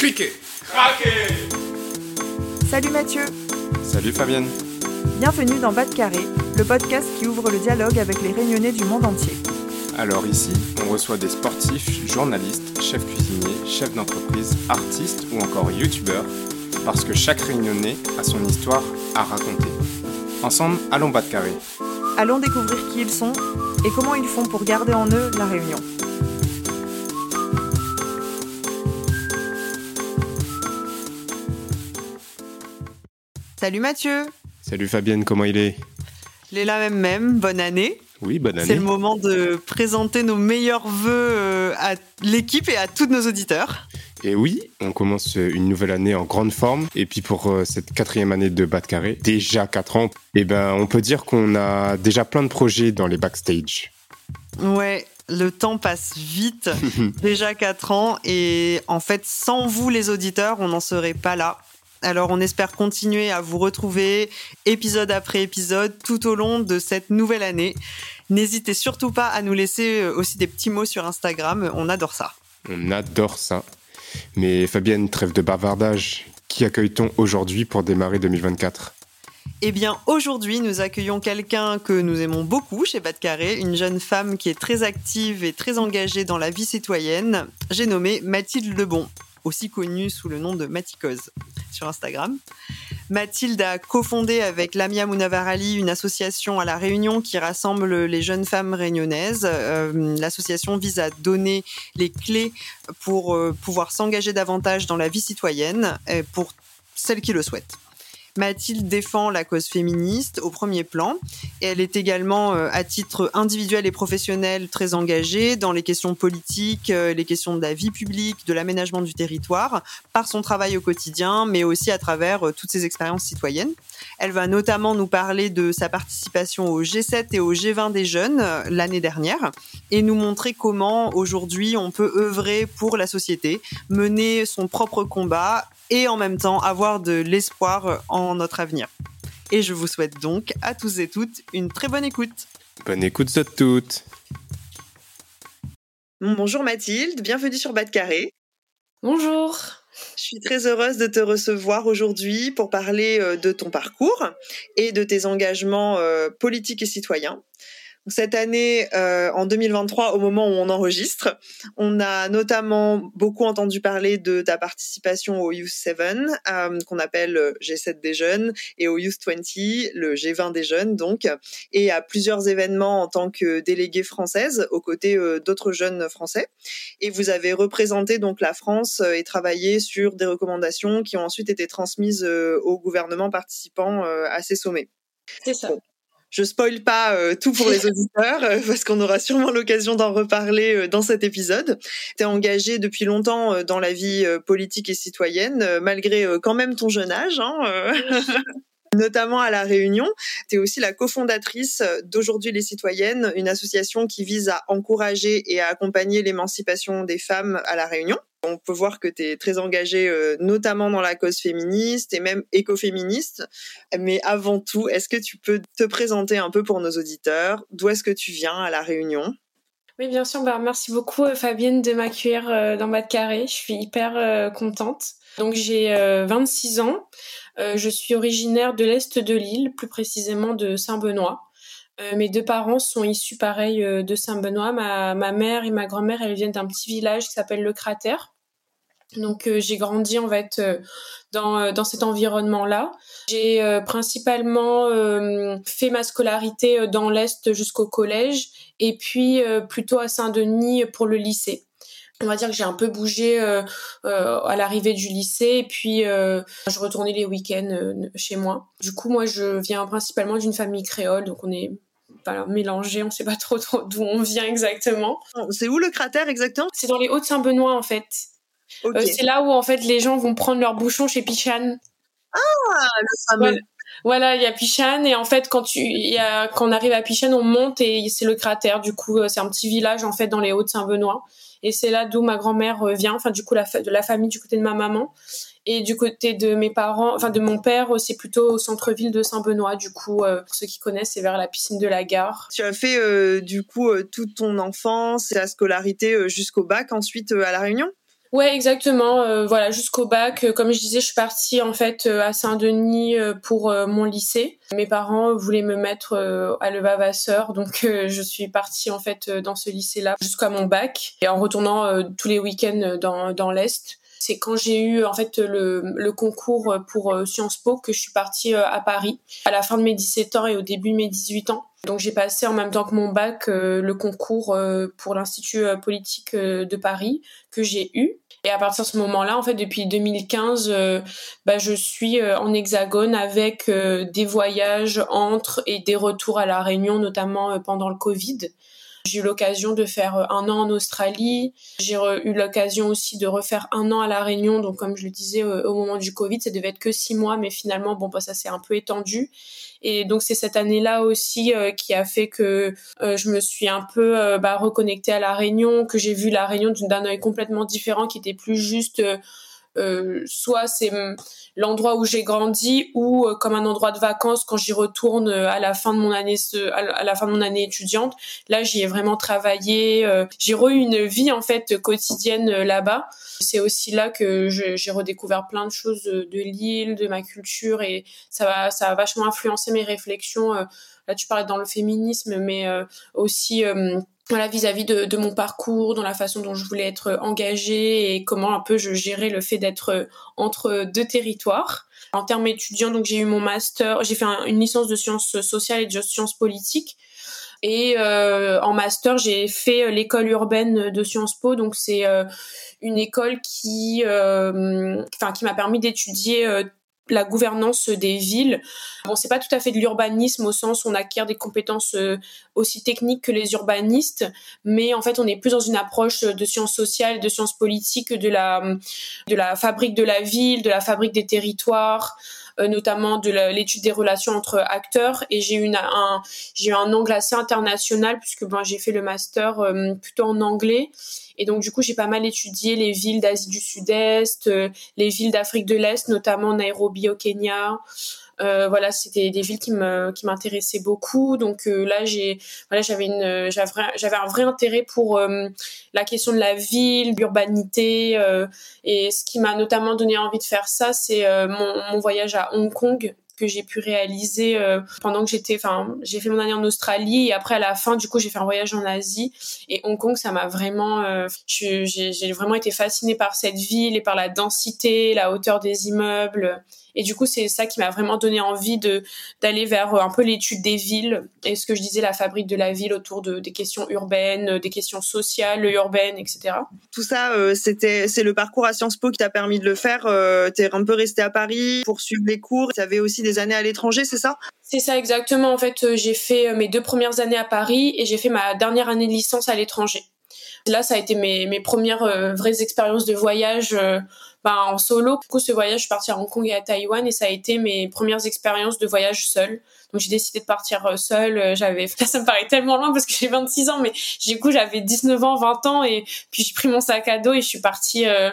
Cliquez Craquez Salut Mathieu Salut Fabienne Bienvenue dans Bas de Carré, le podcast qui ouvre le dialogue avec les réunionnais du monde entier. Alors ici, on reçoit des sportifs, journalistes, chefs cuisiniers, chefs d'entreprise, artistes ou encore youtubeurs, parce que chaque réunionnais a son histoire à raconter. Ensemble, allons Bas de Carré. Allons découvrir qui ils sont et comment ils font pour garder en eux la réunion. Salut Mathieu Salut Fabienne, comment il est? Léla même même, bonne année. Oui, bonne année. C'est le moment de présenter nos meilleurs voeux euh, à l'équipe et à tous nos auditeurs. Et oui, on commence une nouvelle année en grande forme. Et puis pour euh, cette quatrième année de Bas de Carré, déjà quatre ans, eh ben, on peut dire qu'on a déjà plein de projets dans les backstage. Ouais, le temps passe vite, déjà quatre ans. Et en fait, sans vous les auditeurs, on n'en serait pas là. Alors on espère continuer à vous retrouver épisode après épisode tout au long de cette nouvelle année. N'hésitez surtout pas à nous laisser euh, aussi des petits mots sur Instagram, on adore ça. On adore ça. Mais Fabienne, trêve de bavardage, qui accueille-t-on aujourd'hui pour démarrer 2024 eh bien, aujourd'hui, nous accueillons quelqu'un que nous aimons beaucoup chez Bas de Carré, une jeune femme qui est très active et très engagée dans la vie citoyenne. J'ai nommé Mathilde Lebon aussi connue sous le nom de Maticose sur Instagram. Mathilde a cofondé avec Lamia Mounavarali une association à La Réunion qui rassemble les jeunes femmes réunionnaises. Euh, l'association vise à donner les clés pour euh, pouvoir s'engager davantage dans la vie citoyenne pour celles qui le souhaitent. Mathilde défend la cause féministe au premier plan et elle est également euh, à titre individuel et professionnel très engagée dans les questions politiques, euh, les questions de la vie publique, de l'aménagement du territoire par son travail au quotidien mais aussi à travers euh, toutes ses expériences citoyennes. Elle va notamment nous parler de sa participation au G7 et au G20 des jeunes l'année dernière et nous montrer comment aujourd'hui on peut œuvrer pour la société, mener son propre combat et en même temps avoir de l'espoir en notre avenir. Et je vous souhaite donc à tous et toutes une très bonne écoute. Bonne écoute à toutes. Bonjour Mathilde, bienvenue sur Bas de Carré. Bonjour. Je suis très heureuse de te recevoir aujourd'hui pour parler euh, de ton parcours et de tes engagements euh, politiques et citoyens. Cette année, euh, en 2023, au moment où on enregistre, on a notamment beaucoup entendu parler de ta participation au Youth 7, euh, qu'on appelle euh, G7 des jeunes, et au Youth 20, le G20 des jeunes, donc, et à plusieurs événements en tant que déléguée française aux côtés d'autres jeunes français. Et vous avez représenté donc la France et travaillé sur des recommandations qui ont ensuite été transmises au gouvernement participant à ces sommets. C'est ça. Je spoil pas euh, tout pour les auditeurs euh, parce qu'on aura sûrement l'occasion d'en reparler euh, dans cet épisode. Tu es engagé depuis longtemps dans la vie politique et citoyenne malgré quand même ton jeune âge. Hein, notamment à La Réunion. Tu es aussi la cofondatrice d'Aujourd'hui les citoyennes, une association qui vise à encourager et à accompagner l'émancipation des femmes à La Réunion. On peut voir que tu es très engagée euh, notamment dans la cause féministe et même écoféministe. Mais avant tout, est-ce que tu peux te présenter un peu pour nos auditeurs? D'où est-ce que tu viens à La Réunion? Oui, bien sûr. Bah, merci beaucoup, euh, Fabienne, de m'accueillir euh, dans Bas de Carré. Je suis hyper contente. Donc, j'ai 26 ans. je suis originaire de l'Est de l'île, plus précisément de Saint-Benoît. Mes deux parents sont issus, pareil, de Saint-Benoît. Ma, mère et ma grand-mère, elles viennent d'un petit village qui s'appelle Le Cratère. Donc euh, j'ai grandi en fait euh, dans, euh, dans cet environnement-là. J'ai principalement fait ma scolarité dans l'Est jusqu'au collège et puis plutôt à Saint-Denis pour le lycée. On va dire que j'ai un peu bougé à l'arrivée du lycée et puis je retournais les week-ends chez moi. Du coup, moi, je viens principalement d'une famille créole, donc on est pas mélangé, on sait pas trop, trop d'où on vient exactement. C'est où le cratère exactement? C'est dans les Hauts-de-Saint-Benoît en fait. Euh, c'est là où en fait les gens vont prendre leur bouchon chez Pichan. Ah, le fameux. Voilà. il y a Pichan et en fait quand tu y a, quand on arrive à Pichan, on monte et c'est le cratère. Du coup, euh, c'est un petit village en fait dans les Hauts-de-Saint-Benoît et c'est là d'où ma grand-mère euh, vient. Enfin, du coup, la de la famille du côté de ma maman. Et du côté de mes parents, enfin de mon père, c'est plutôt au centre-ville de Saint-Benoît. Du coup, pour ceux qui connaissent, c'est vers la piscine de la gare. Tu as fait du coup toute ton enfance, ta scolarité jusqu'au bac, ensuite à la Réunion? Ouais, exactement. Euh, voilà, jusqu'au bac, euh, comme je disais, je suis partie en fait euh, à Saint-Denis pour mon lycée. Mes parents voulaient me mettre à Levavasseur, donc je suis partie en fait dans ce lycée-là jusqu'à mon bac et en retournant tous les week-ends dans, dans l'est. C'est quand j'ai eu en fait le, le concours pour Sciences Po que je suis partie à Paris à la fin de mes 17 ans et au début de mes 18 ans. Donc j'ai passé en même temps que mon bac le concours pour l'Institut politique de Paris que j'ai eu. Et à partir de ce moment-là, en fait, depuis 2015, euh, bah, je suis euh, en hexagone avec euh, des voyages entre et des retours à la Réunion, notamment pendant le Covid. J'ai eu l'occasion de faire un an en Australie. J'ai eu l'occasion aussi de refaire un an à la Réunion. Donc, comme je le disais au moment du Covid, ça devait être que six mois, mais finalement, bon, bah, ça s'est un peu étendu. Et donc c'est cette année-là aussi euh, qui a fait que euh, je me suis un peu euh, bah, reconnectée à la Réunion, que j'ai vu la Réunion d'un œil complètement différent, qui était plus juste euh, soit c'est l'endroit où j'ai grandi ou euh, comme un endroit de vacances quand j'y retourne euh, à la fin de mon année à la fin de mon année étudiante. Là j'y ai vraiment travaillé j'ai eu une vie en fait quotidienne là-bas. C'est aussi là que j'ai redécouvert plein de choses de, l'île de ma culture et ça va ça a vachement influencé mes réflexions là tu parlais dans le féminisme mais aussi voilà vis-à-vis de, de, mon parcours, dans la façon dont je voulais être engagée et comment un peu je gérais le fait d'être entre deux territoires. En termes étudiants, donc j'ai eu mon master, j'ai fait une licence de sciences sociales et de sciences politiques. Et euh, en master, j'ai fait l'école urbaine de Sciences Po, donc c'est euh, une école qui, euh, enfin, qui m'a permis d'étudier la gouvernance des villes. Bon, c'est pas tout à fait de l'urbanisme au sens où on acquiert des compétences euh, aussi techniques que les urbanistes, mais en fait, on est plus dans une approche de sciences sociales, de sciences politiques, de la de la fabrique de la ville, de la fabrique des territoires, notamment de l'étude des relations entre acteurs. Et j'ai eu un j'ai angle assez international puisque ben j'ai fait le master euh, plutôt en anglais. Et donc, du coup, j'ai pas mal étudié les villes d'Asie du Sud-Est, euh, les villes d'Afrique de l'Est, notamment Nairobi au Kenya. Euh, voilà, c'était des villes qui me qui m'intéressaient beaucoup. Donc euh, là, j'ai voilà, j'avais une j'avais un vrai intérêt pour la question de la ville, l'urbanité. et ce qui m'a notamment donné envie de faire ça, c'est mon, mon voyage à Hong Kong que j'ai pu réaliser euh, pendant que j'étais, enfin, j'ai fait mon année en Australie et après à la fin, du coup, j'ai fait un voyage en Asie et Hong Kong, ça m'a vraiment, euh, j'ai vraiment été fascinée par cette ville et par la densité, la hauteur des immeubles. Et du coup, c'est ça qui m'a vraiment donné envie de d'aller vers euh, un peu l'étude des villes et ce que je disais, la fabrique de la ville autour de des questions urbaines, euh, des questions sociales, urbaines, etc. Tout ça, euh, c'était c'est le parcours à Sciences Po qui t'a permis de le faire. Euh, T'es un peu resté à Paris pour suivre les cours. Tu avais aussi des années à l'étranger, c'est ça? C'est ça exactement. En fait, j'ai fait mes deux premières années à Paris et j'ai fait ma dernière année de licence à l'étranger. Là, ça a été mes, mes premières vraies expériences de voyage bah, en solo. Du coup, ce voyage, je suis partie à Hong Kong et à Taïwan et ça a été mes premières expériences de voyage seule. Donc j'ai décidé de partir euh, seule. Euh, j'avais, ça me paraît tellement loin parce que j'ai 26 ans, mais du coup j'avais 19 ans, 20 ans et puis j'ai pris mon sac à dos et je suis partie. Euh,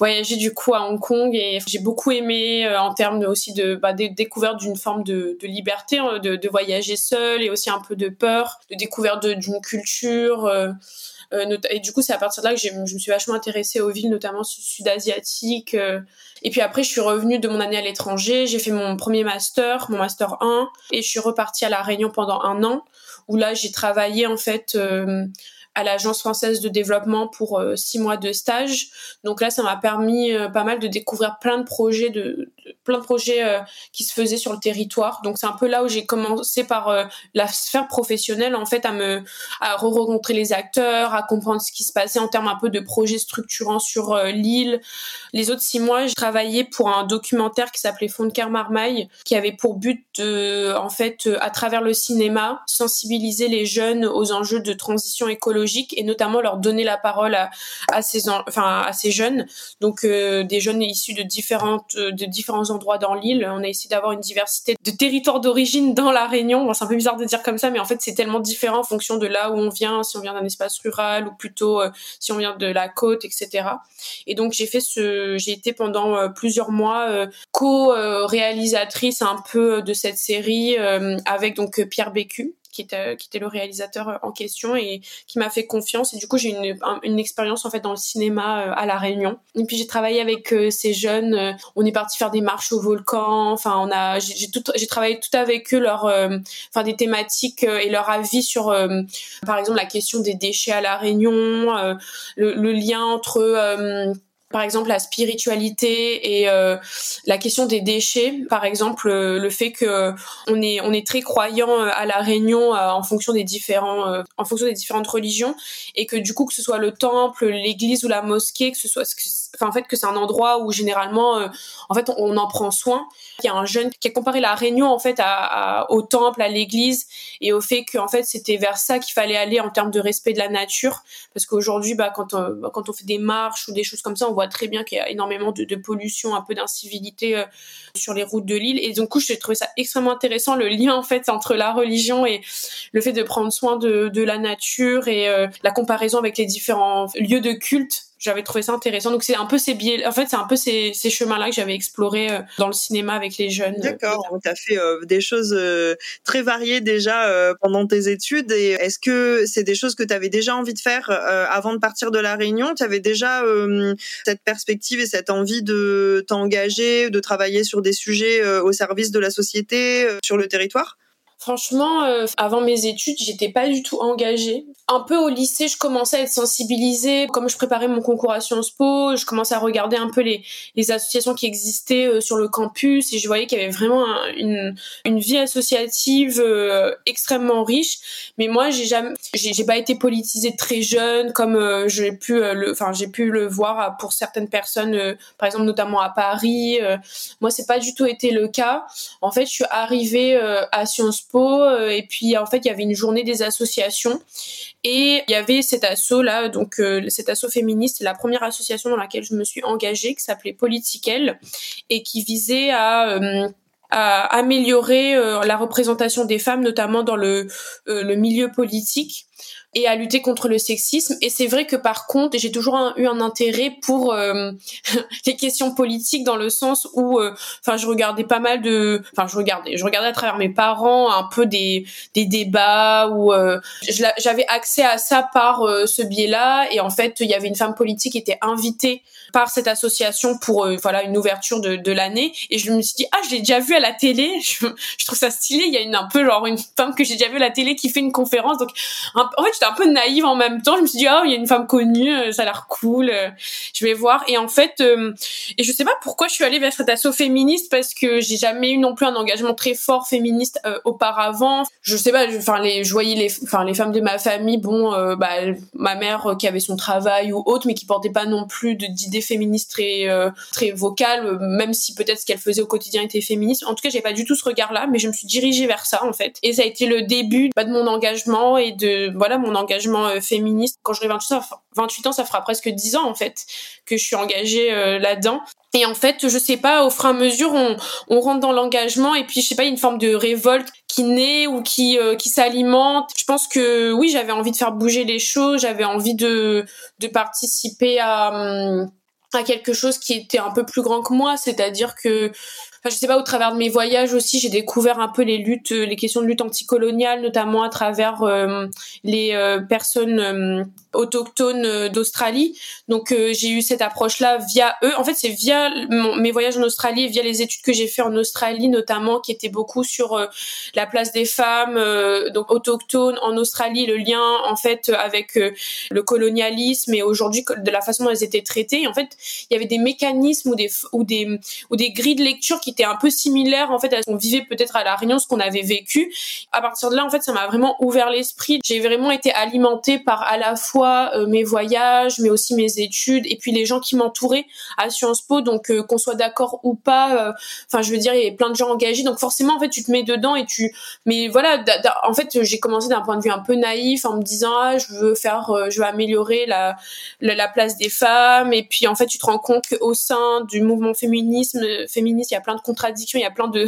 voyager du coup à Hong Kong et j'ai beaucoup aimé en termes aussi de, bah, de découverte d'une forme de, de liberté, hein, de, de, voyager seule et aussi un peu de peur, de découverte d'une culture. Euh, et du coup, c'est à partir de là que je me suis vachement intéressée aux villes, notamment sud-asiatiques. Euh. Et puis après, je suis revenue de mon année à l'étranger. J'ai fait mon premier master, mon master 1, et je suis repartie à la Réunion pendant un an, où là, j'ai travaillé en fait euh, à l'agence française de développement pour euh, six mois de stage. Donc là, ça m'a permis euh, pas mal de découvrir plein de projets, de, plein de projets euh, qui se faisaient sur le territoire. Donc c'est un peu là où j'ai commencé par la sphère professionnelle, en fait, à me à re-rencontrer les acteurs, à comprendre ce qui se passait en termes un peu de projets structurants sur l'île. Les autres six mois, j'ai travaillé pour un documentaire qui s'appelait Fond de Cœur Marmaille, qui avait pour but en fait, à travers le cinéma, sensibiliser les jeunes aux enjeux de transition écologique et notamment leur donner la parole à, ces jeunes. Donc euh, des jeunes issus de différentes de différents endroits dans l'île. On a essayé d'avoir une diversité de territoires d'origine dans la Réunion. C'est un peu bizarre de dire comme ça mais en fait c'est tellement différent en fonction de là où on vient. Si on vient d'un espace rural ou plutôt euh, si on vient de la côte etc et donc j'ai été pendant euh, plusieurs mois co-réalisatrice un peu de cette série avec donc Pierre Bécu qui était qui était le réalisateur en question et qui m'a fait confiance et du coup j'ai une une expérience en fait dans le cinéma à la Réunion. Et puis j'ai travaillé avec ces jeunes, on est parti faire des marches au volcan, enfin on a j'ai tout j'ai travaillé tout avec eux leur enfin des thématiques et leur avis sur par exemple la question des déchets à la Réunion, le lien entre par exemple la spiritualité et euh, la question des déchets par exemple euh, le fait que on est on est très croyant euh, à la Réunion en fonction des différents en fonction des différentes religions et que du coup que ce soit le temple l'église ou la mosquée que ce soit enfin en fait que c'est un endroit où généralement en fait on, en prend soin. Il y a un jeune qui a comparé la Réunion en fait à, au temple à l'église et au fait que en fait c'était vers ça qu'il fallait aller en termes de respect de la nature. Parce qu'aujourd'hui bah quand on, quand on fait des marches ou des choses comme ça on voit très bien qu'il y a énormément de, pollution, un peu d'incivilité euh, sur les routes de l'île. Et donc, j'ai trouvé ça extrêmement intéressant, le lien en fait entre la religion et le fait de prendre soin de, la nature et euh, la comparaison avec les différents lieux de culte j'avais trouvé ça intéressant. Donc c'est un peu ces biais, en fait c'est un peu ces, ces chemins-là que j'avais explorés euh, dans le cinéma avec les jeunes. D'accord, tu as fait euh, des choses euh, très variées déjà pendant tes études. Et est-ce que c'est des choses que tu avais déjà envie de faire avant de partir de la Réunion? Tu avais déjà cette perspective et cette envie de t'engager, de travailler sur des sujets au service de la société, sur le territoire? Franchement, euh, avant mes études, j'étais pas du tout engagée. Un peu au lycée, je commençais à être sensibilisée. Comme je préparais mon concours à Sciences Po, je commençais à regarder un peu les, associations qui existaient euh, sur le campus et je voyais qu'il y avait vraiment une, vie associative euh, extrêmement riche. Mais moi, j'ai pas été politisée très jeune comme j'ai pu le, j'ai pu le voir pour certaines personnes, par exemple notamment à Paris. moi, c'est pas du tout été le cas. En fait, je suis arrivée à Sciences euh, et puis en fait il y avait une journée des associations. Et il y avait cet asso là donc euh, cet asso féministe la première association dans laquelle je me suis engagée qui s'appelait Politiquelle et qui visait à euh, améliorer la représentation des femmes, notamment dans le milieu politique et à lutter contre le sexisme. Et c'est vrai que par contre, j'ai toujours eu un intérêt pour euh, les questions politiques dans le sens où, euh, enfin, je regardais pas mal de, enfin, je regardais, je regardais à travers mes parents un peu des des débats où euh, j'avais accès à ça par ce biais-là. Et en fait, il y avait une femme politique qui était invitée par cette association pour voilà une ouverture de, de l'année. Et je me suis dit ah, je l'ai déjà vu à la télé. Je, je, trouve ça stylé. Il y a une un peu genre une femme que j'ai déjà vue à la télé qui fait une conférence. Donc en fait, un peu naïve en même temps. Je me suis dit, oh, il y a une femme connue, euh, ça a l'air cool, euh, je vais voir. Et en fait, euh, et je sais pas pourquoi je suis allée vers cette asso féministe parce que j'ai jamais eu non plus un engagement très fort féministe auparavant. Je sais pas, enfin les, je voyais les, les femmes de ma famille, bon, bah ma mère qui avait son travail ou autre, mais qui portait pas non plus d'idées féministes très très vocales, même si peut-être ce qu'elle faisait au quotidien était féministe. En tout cas, j'ai pas du tout ce regard-là, mais je me suis dirigée vers ça en fait. Et ça a été le début bah, de mon engagement et de voilà mon mon engagement euh, féministe. Quand j'aurai 28 ans, 28 ans, ça fera presque 10 ans en fait que je suis engagée euh, là-dedans. Et en fait, je sais pas, au fur et à mesure, on, on rentre dans l'engagement et puis je sais pas, une forme de révolte qui naît ou qui euh, qui s'alimente. Je pense que oui, j'avais envie de faire bouger les choses, j'avais envie de de participer à hum, à quelque chose qui était un peu plus grand que moi, c'est-à-dire que Je sais pas, au travers de mes voyages aussi, j'ai découvert un peu les luttes, les questions de lutte anticoloniale, notamment à travers euh, les euh, personnes autochtones euh, d'Australie. Donc euh, j'ai eu cette approche-là via eux. En fait, c'est via mes voyages en Australie via les études que j'ai fait en Australie notamment, qui étaient beaucoup sur euh, la place des femmes donc autochtones en Australie, le lien en fait avec le colonialisme et aujourd'hui de la façon dont elles étaient traitées. En fait, il y avait des mécanismes ou des ou des ou des grilles de lecture qui étaient un peu similaires en fait à ce qu'on vivait peut-être à la Réunion, ce qu'on avait vécu. À partir de là, en fait, ça m'a vraiment ouvert l'esprit. J'ai vraiment été alimentée par à la fois euh, mes voyages, mais aussi mes études, et puis les gens qui m'entouraient à Sciences Po. Donc euh, qu'on soit d'accord ou pas, euh, enfin je veux dire, il y a plein de gens engagés. Donc forcément, en fait, tu te mets dedans et tu. Mais voilà, en fait, j'ai commencé d'un point de vue un peu naïf en me disant ah je veux faire, je veux améliorer la, la, place des femmes. Et puis en fait, tu te rends compte qu'au sein du mouvement féminisme, féministe, il y a plein de contradictions, il y a plein de,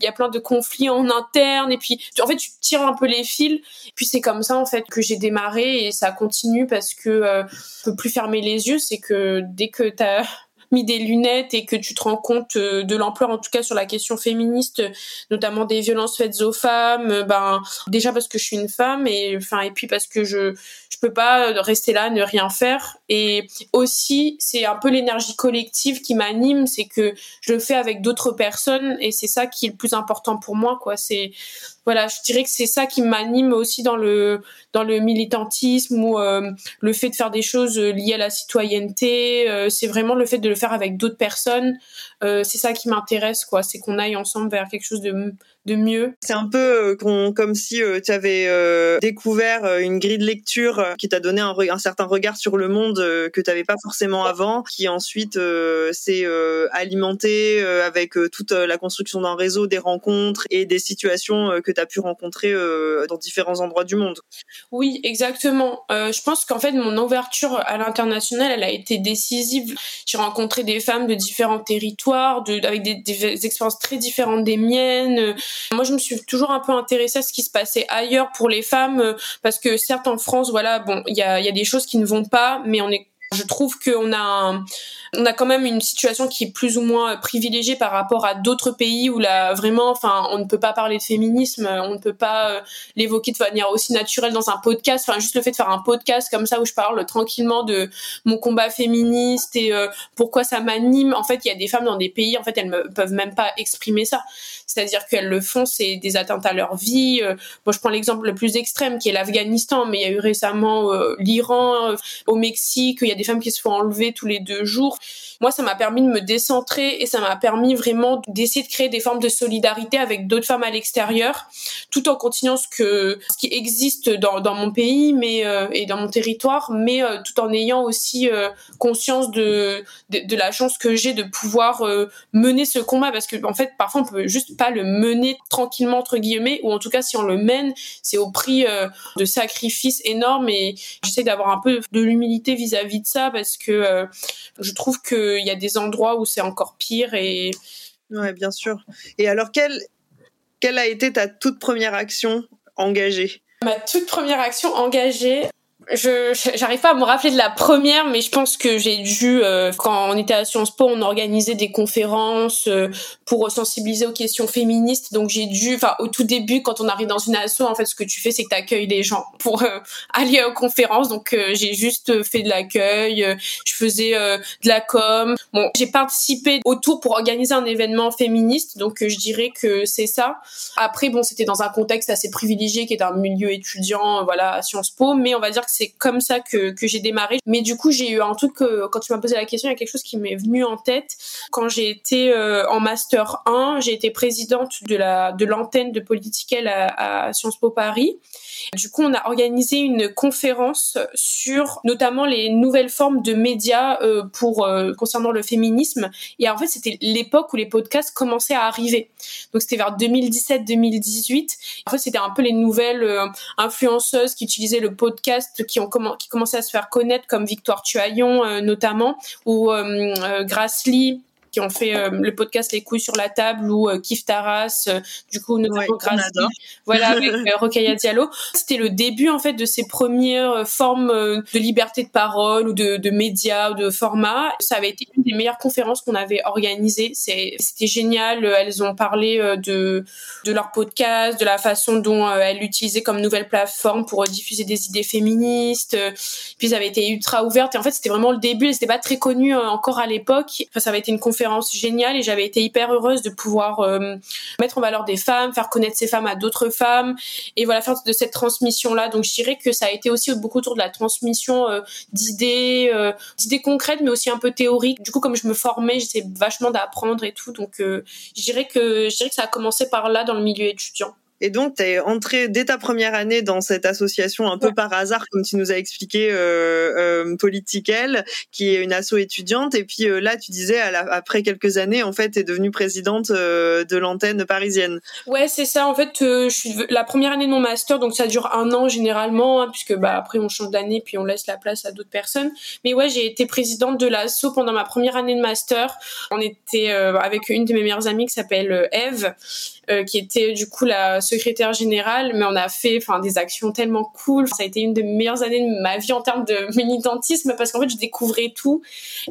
il y a plein de conflits en interne. Et puis en fait, tu tires un peu les fils. Puis c'est comme ça en fait que j'ai démarré et ça continue parce que euh, je peux plus fermer les yeux. C'est que dès que t'as mis des lunettes et que tu te rends compte euh, de l'ampleur, en tout cas sur la question féministe, notamment des violences faites aux femmes, ben déjà parce que je suis une femme et enfin et puis parce que je je peux pas rester là ne rien faire et aussi c'est un peu l'énergie collective qui m'anime, c'est que je le fais avec d'autres personnes et c'est ça qui est le plus important pour moi quoi. Voilà, je dirais que c'est ça qui m'anime aussi dans le dans le militantisme ou euh, le fait de faire des choses liées à la citoyenneté. Euh, c'est vraiment le fait de le faire avec d'autres personnes. Euh, c'est ça qui m'intéresse, quoi. C'est qu'on aille ensemble vers quelque chose de de mieux. C'est un peu euh, comme si euh, tu avais euh, découvert une grille de lecture qui t'a donné un, un, certain regard sur le monde que tu n'avais pas forcément avant, qui ensuite s'est alimenté avec toute la construction d'un réseau, des rencontres et des situations que tu pu rencontrer dans différents endroits du monde. Oui, exactement. je pense qu'en fait, mon ouverture à l'international, elle a été décisive. J'ai rencontré des femmes de différents territoires, avec des, expériences très différentes des miennes. Moi, je me suis toujours un peu intéressée à ce qui se passait ailleurs pour les femmes, euh, parce que certes en France, voilà, bon, il y a des choses qui ne vont pas, mais on est je trouve qu'on a on a quand même une situation qui est plus ou moins privilégiée par rapport à d'autres pays où là vraiment, enfin, on ne peut pas parler de féminisme, on ne peut pas euh, l'évoquer de manière aussi naturelle dans un podcast. Enfin, juste le fait de faire un podcast comme ça où je parle tranquillement de mon combat féministe et euh, pourquoi ça m'anime. En fait, il y a des femmes dans des pays, en fait, elles ne peuvent même pas exprimer ça. C'est-à-dire qu'elles le font, c'est des atteintes à leur vie. Euh, moi, je prends l'exemple le plus extrême qui est l'Afghanistan, mais il y a eu récemment l'Iran, au Mexique, il y a des femmes qui se font enlever tous les deux jours. Moi, ça m'a permis de me décentrer et ça m'a permis vraiment d'essayer de créer des formes de solidarité avec d'autres femmes à l'extérieur, tout en continuant ce que ce qui existe dans, dans mon pays, mais euh, et dans mon territoire, mais euh, tout en ayant aussi euh, conscience de, de, la chance que j'ai de pouvoir mener ce combat, parce que en fait, parfois on peut juste pas le mener tranquillement entre guillemets, ou en tout cas si on le mène, c'est au prix de sacrifices énormes. Et j'essaie d'avoir un peu de l'humilité vis-à-vis ça, parce que je trouve que il y a des endroits où c'est encore pire et ouais bien sûr. Et alors quelle quelle a été ta toute première action engagée? Ma toute première action engagée je j'arrive pas à me rappeler de la première mais je pense que j'ai dû euh, quand on était à Sciences Po on organisait des conférences euh, pour sensibiliser aux questions féministes. Donc j'ai dû enfin au tout début quand on arrive dans une asso en fait ce que tu fais c'est que tu accueilles les gens pour euh, aller aux conférences. Donc j'ai juste fait de l'accueil je faisais de la com. Bon j'ai participé au tour pour organiser un événement féministe. Donc je dirais que c'est ça. Après bon c'était dans un contexte assez privilégié qui est un milieu étudiant voilà à Sciences Po. Mais on va dire que c'est comme ça que, que j'ai démarré. Mais du coup, j'ai eu un truc, quand tu m'as posé la question, il y a quelque chose qui m'est venu en tête. Quand j'ai été euh, en Master 1, j'ai été présidente de la de l'antenne de politique à, Sciences Po Paris. Du coup, on a organisé une conférence sur notamment les nouvelles formes de médias euh, pour euh, concernant le féminisme. Et en fait, c'était l'époque où les podcasts commençaient à arriver. Donc c'était vers 2017-2018. En fait, c'était un peu les nouvelles influenceuses qui utilisaient le podcast, qui ont qui commençaient à se faire connaître, comme Victoire Tuaillon notamment, ou Grassley qui ont fait euh, le podcast Les couilles sur la table ou euh, Kif Taras, euh, du coup notamment grâce voilà avec Rokhaya Diallo. C'était le début en fait de ces premières formes de liberté de parole ou de, de médias ou de formats. Ça avait été une des meilleures conférences qu'on avait organisées. C'était génial. Elles ont parlé de de leur podcast, de la façon dont elles l'utilisaient comme nouvelle plateforme pour diffuser des idées féministes. Puis ça avait été ultra ouverte et en fait c'était vraiment le début. C'était pas très connu encore à l'époque. Enfin ça avait été une conférence géniale et j'avais été hyper heureuse de pouvoir euh, mettre en valeur des femmes, faire connaître ces femmes à d'autres femmes et voilà faire de cette transmission là. Donc je dirais que ça a été aussi beaucoup autour de la transmission euh, d'idées, euh, d'idées concrètes mais aussi un peu théoriques. Du coup comme je me formais, j'essayais vachement d'apprendre et tout. Donc je que je dirais que ça a commencé par là dans le milieu étudiant. Et donc, tu es entré dès ta première année dans cette association un peu par hasard, comme tu nous as expliqué, euh, euh, Political, qui est une asso étudiante. Et puis euh, là, tu disais, après quelques années, en fait, tu es devenue présidente euh, de l'antenne parisienne. Ouais, c'est ça. En fait, je suis la première année de mon master, donc ça dure un an généralement, hein, puisque bah, après, on change d'année, puis on laisse la place à d'autres personnes. Mais ouais, j'ai été présidente de l'asso pendant ma première année de master. On était avec une de mes meilleures amies qui s'appelle Eve, qui était du coup la secrétaire générale, mais on a fait enfin des actions tellement cool. Ça a été une des meilleures années de ma vie en termes de militantisme parce qu'en fait je découvrais tout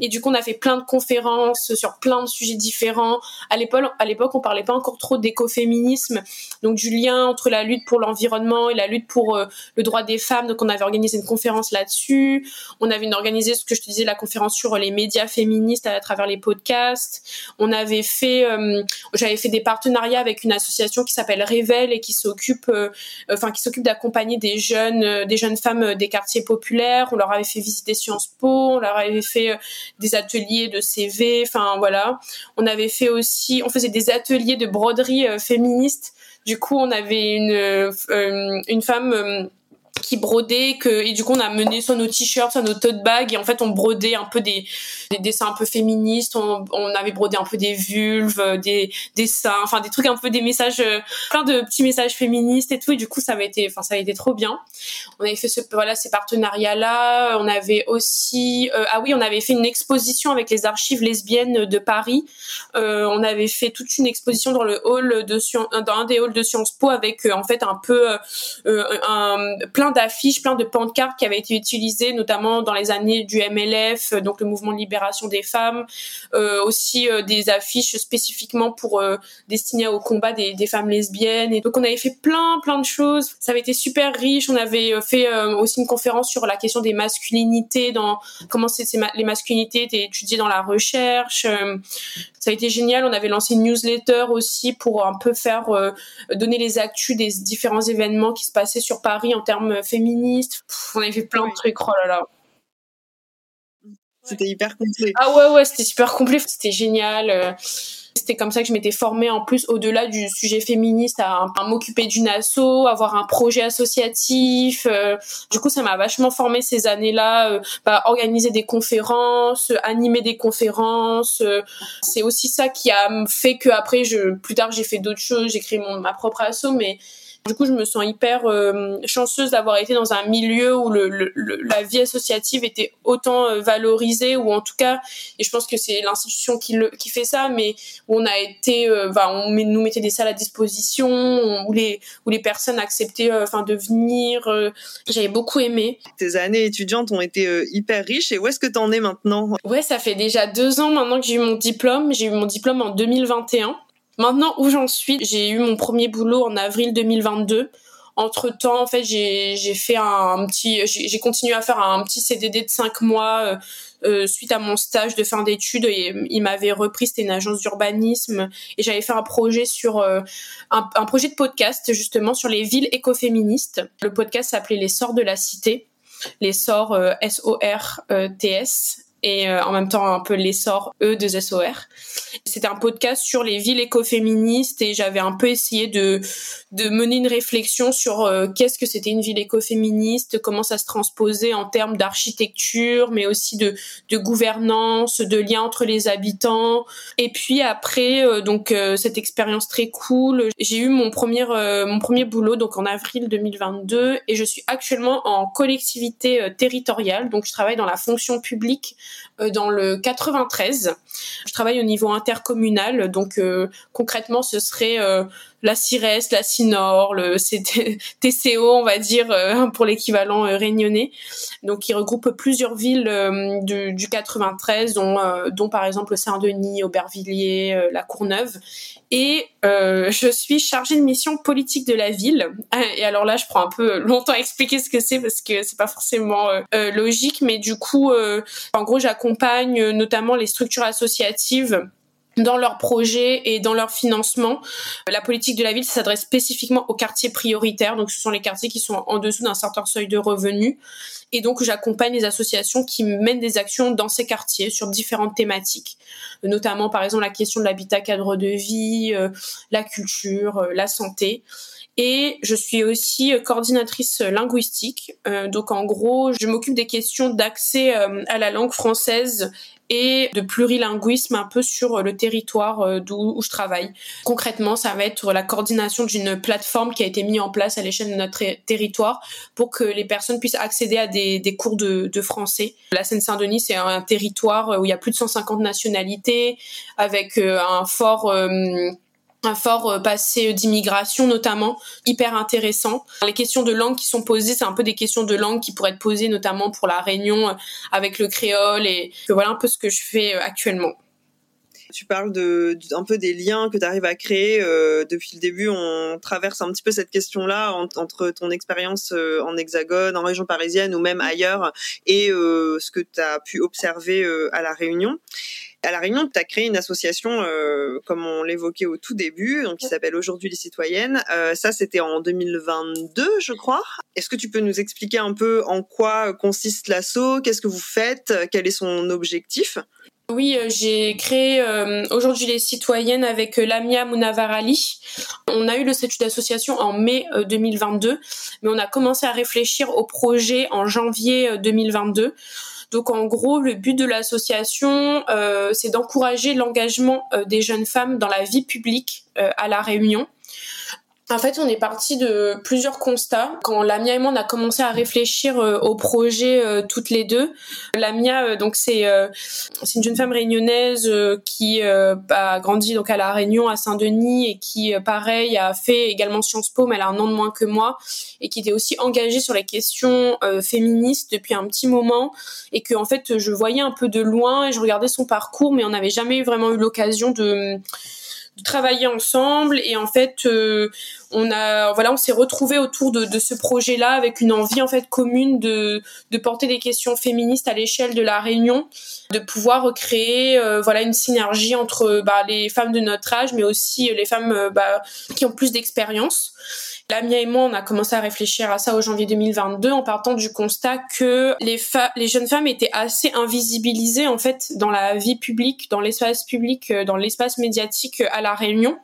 et du coup on a fait plein de conférences sur plein de sujets différents. À l'époque, à l'époque on parlait pas encore trop d'écoféminisme, donc du lien entre la lutte pour l'environnement et la lutte pour euh, le droit des femmes. Donc on avait organisé une conférence là-dessus. On avait organisé ce que je te disais la conférence sur les médias féministes à, travers les podcasts. On avait fait, euh, j'avais fait des partenariats avec une association qui s'appelle Révèle et qui s'occupe, euh, enfin qui s'occupe d'accompagner des jeunes, des jeunes femmes des quartiers populaires. On leur avait fait visiter Sciences Po, on leur avait fait des ateliers de CV. Enfin voilà. On avait fait aussi, on faisait des ateliers de broderie féministe. Du coup, on avait une une femme qui brodait que et du coup on a mené soit nos t-shirts soit nos tote bags et en fait on brodait un peu des, des dessins un peu féministes on, on, avait brodé un peu des vulves euh, des dessins enfin des trucs un peu des messages euh, plein de petits messages féministes et tout et du coup ça avait été enfin ça a été trop bien. On avait fait voilà ces partenariats là on avait aussi euh, ah oui on avait fait une exposition avec les archives lesbiennes de Paris. Euh, on avait fait toute une exposition dans le hall de dans un des halls de Sciences Po avec en fait un peu un d'affiches, plein de pancartes qui avaient été utilisées, notamment dans les années du MLF, euh, donc le mouvement de libération des femmes, euh, aussi euh, des affiches spécifiquement pour euh, destinées au combat des, femmes lesbiennes. Et donc on avait fait plein, plein de choses. Ça avait été super riche. On avait fait aussi une conférence sur la question des masculinités, dans comment les masculinités étaient étudiées dans la recherche. Ça a été génial. On avait lancé une newsletter aussi pour un peu faire donner les actus des différents événements qui se passaient sur Paris en termes féministe. on avait fait plein de trucs. Oh là là. C'était hyper complet. Ah ouais, ouais, c'était super complet. C'était génial. Euh. C'était comme ça que je m'étais formée en plus au-delà du sujet féministe à, m'occuper d'une asso, avoir un projet associatif. Euh. du coup, ça m'a vachement formée ces années-là. Euh, bah, organiser des conférences, animer des conférences. c'est aussi ça qui a fait que après, je, plus tard, j'ai fait d'autres choses. J'ai créé mon, ma propre asso, mais du coup, je me sens hyper euh, chanceuse d'avoir été dans un milieu où le, le, la vie associative était autant euh, valorisée, ou en tout cas, et je pense que c'est l'institution qui, le, qui fait ça, mais où on a été, euh, on nous mettait des salles à disposition, où les, où les personnes acceptaient enfin de venir. J'avais beaucoup aimé. Tes années étudiantes ont été hyper riches, et où est-ce que tu en es maintenant? Ouais, ça fait déjà deux ans maintenant que j'ai eu mon diplôme. J'ai eu mon diplôme en 2021. Maintenant, où j'en suis, j'ai eu mon premier boulot en avril 2022. Entre temps, en fait, j'ai fait un petit, j'ai continué à faire un petit CDD de cinq mois euh, euh, suite à mon stage de fin d'études. Il m'avait repris, c'était une agence d'urbanisme, et j'avais fait un projet sur euh, un, projet de podcast justement sur les villes écoféministes. Le podcast s'appelait Les Sorts de la Cité, les Sorts S O R T S et euh, en même temps un peu l'essor E de SOR. C'était un podcast sur les villes écoféministes et j'avais un peu essayé de de mener une réflexion sur euh, qu'est-ce que c'était une ville écoféministe, comment ça se transposait en termes d'architecture, mais aussi de de gouvernance, de lien entre les habitants. Et puis après euh, donc cette expérience très cool, j'ai eu mon premier mon premier boulot donc en avril 2022 et je suis actuellement en collectivité territoriale donc je travaille dans la fonction publique dans le 93. Je travaille au niveau intercommunal, donc euh, concrètement ce serait euh, la CIRES, la CINOR, le TCO, on va dire pour l'équivalent réunionnais. Donc il regroupe plusieurs villes du, du, 93, dont, par exemple Saint-Denis, Aubervilliers, la Courneuve. Et je suis chargée de mission politique de la ville. Et alors là, je prends un peu longtemps à expliquer ce que c'est parce que c'est pas forcément logique, mais du coup, en gros, j'accompagne accompagne euh, notamment les structures associatives dans leurs projets et dans leur financement. La politique de la ville s'adresse spécifiquement aux quartiers prioritaires, donc ce sont les quartiers qui sont en dessous d'un certain seuil de revenus. Et donc j'accompagne les associations qui mènent des actions dans ces quartiers sur différentes thématiques, notamment par exemple la question de l'habitat cadre de vie, euh, la culture, euh, la santé. Et je suis aussi coordinatrice linguistique. Euh, donc en gros, je m'occupe des questions d'accès euh, à la langue française et de plurilinguisme un peu sur le territoire euh, d'où je travaille. Concrètement, ça va être la coordination d'une plateforme qui a été mise en place à l'échelle de notre territoire pour que les personnes puissent accéder à des, cours de, de, français. La Seine-Saint-Denis, c'est un territoire où il y a plus de 150 nationalités, avec un fort un fort passé d'immigration notamment, hyper intéressant. Les questions de langue qui sont posées, c'est un peu des questions de langue qui pourraient être posées notamment pour la réunion avec le créole et voilà un peu ce que je fais actuellement. Tu parles de, un peu des liens que tu arrives à créer euh, depuis le début. On traverse un petit peu cette question-là entre ton expérience euh, en Hexagone, en région parisienne ou même ailleurs, et euh, ce que tu as pu observer à la Réunion. À la Réunion, tu as créé une association, comme on l'évoquait au tout début, donc qui s'appelle Aujourd'hui les citoyennes. ça, c'était en 2022, je crois. Est-ce que tu peux nous expliquer un peu en quoi consiste l'asso? Qu'est-ce que vous faites? Quel est son objectif? Oui, euh, j'ai créé euh, aujourd'hui les citoyennes avec euh, Lamia Mounavarali. On a eu le statut d'association en mai 2022, mais on a commencé à réfléchir au projet en janvier 2022. Donc en gros, le but de l'association, c'est d'encourager l'engagement des jeunes femmes dans la vie publique à La Réunion. En fait, on est parti de plusieurs constats. Quand Lamia et moi on a commencé à réfléchir euh, au projet euh, toutes les deux, Lamia euh, donc c'est c'est une jeune femme réunionnaise qui a grandi donc à la Réunion à Saint-Denis et qui pareil a fait également Sciences Po mais elle a un an de moins que moi et qui était aussi engagée sur les questions féministes depuis un petit moment et que en fait je voyais un peu de loin et je regardais son parcours mais on n'avait jamais vraiment eu l'occasion de de travailler ensemble et en fait euh, on a voilà on s'est retrouvé autour de, ce projet là avec une envie en fait commune de, de porter des questions féministes à l'échelle de la Réunion de pouvoir recréer euh, voilà une synergie entre bah, les femmes de notre âge mais aussi les femmes euh, bah, qui ont plus d'expérience Lamia et moi, on a commencé à réfléchir à ça au janvier 2022 en partant du constat que les, les jeunes femmes étaient assez invisibilisées en fait dans la vie publique, dans l'espace public, euh, dans l'espace médiatique à la Réunion.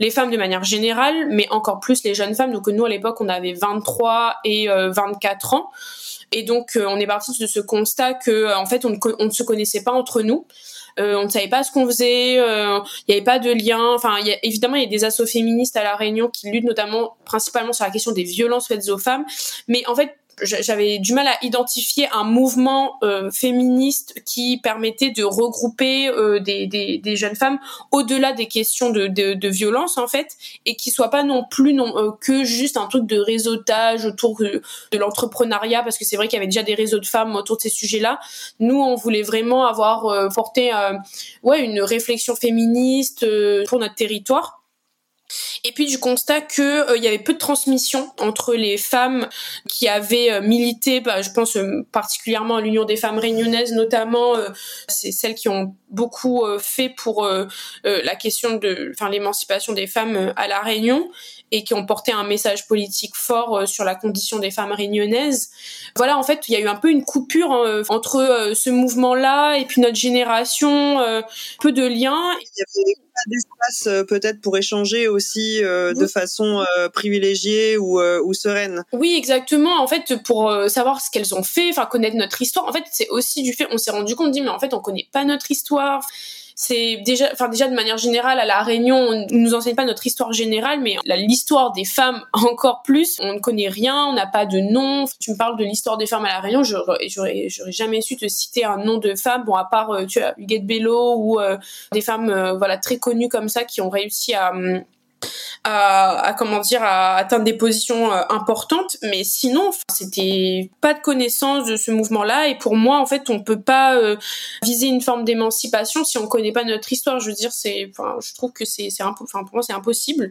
Les femmes de manière générale, mais encore plus les jeunes femmes. Donc nous à l'époque, on avait 23 et 24 euh, ans. Et donc, euh, on est parti de ce constat que, en fait, on ne se connaissait pas entre nous. Euh, on ne savait pas ce qu'on faisait, il euh, n'y avait pas de lien. Enfin, y a, évidemment, il y a des assauts féministes à la Réunion qui luttent notamment, principalement sur la question des violences faites aux femmes. Mais en fait, j'avais du mal à identifier un mouvement euh, féministe qui permettait de regrouper euh, des, jeunes femmes au-delà des questions de, violence en fait et qui soit pas non plus non euh, que juste un truc de réseautage autour de, de l'entrepreneuriat parce que c'est vrai qu'il y avait déjà des réseaux de femmes autour de ces sujets-là. Nous, on voulait vraiment avoir porté ouais une réflexion féministe pour notre territoire et puis du constat que euh, il y avait peu de transmission entre les femmes qui avaient euh, milité, bah, je pense euh, particulièrement à l'Union des femmes réunionnaises notamment, c'est celles qui ont beaucoup fait pour la question de, l'émancipation des femmes à la Réunion et qui ont porté un message politique fort sur la condition des femmes réunionnaises. Voilà, en fait, il y a eu un peu une coupure hein, entre ce mouvement-là et puis notre génération, peu de liens. Il y d'espace euh, peut-être pour échanger aussi euh, de façon euh, privilégiée ou, ou sereine. Oui, exactement. En fait, pour savoir ce qu'elles ont fait, enfin connaître notre histoire. En fait, c'est aussi du fait, on s'est rendu compte, dit mais en fait, on connaît pas notre histoire c'est déjà, enfin déjà de manière générale à la Réunion, on nous enseigne pas notre histoire générale, mais l'histoire des femmes encore plus. On ne connaît rien, on n'a pas de nom. Tu me parles de l'histoire des femmes à la Réunion, j'aurais, jamais su te citer un nom de femme, bon à part euh, tu as Huguette Bello ou euh, des femmes euh, voilà très connues comme ça qui ont réussi à à, comment dire à atteindre des positions euh, importantes. Mais sinon c'était pas de connaissance de ce mouvement là et pour moi en fait on peut pas euh, viser une forme d'émancipation si on connaît pas notre histoire. Je veux dire c'est enfin je trouve que c'est c'est enfin pour moi c'est impossible.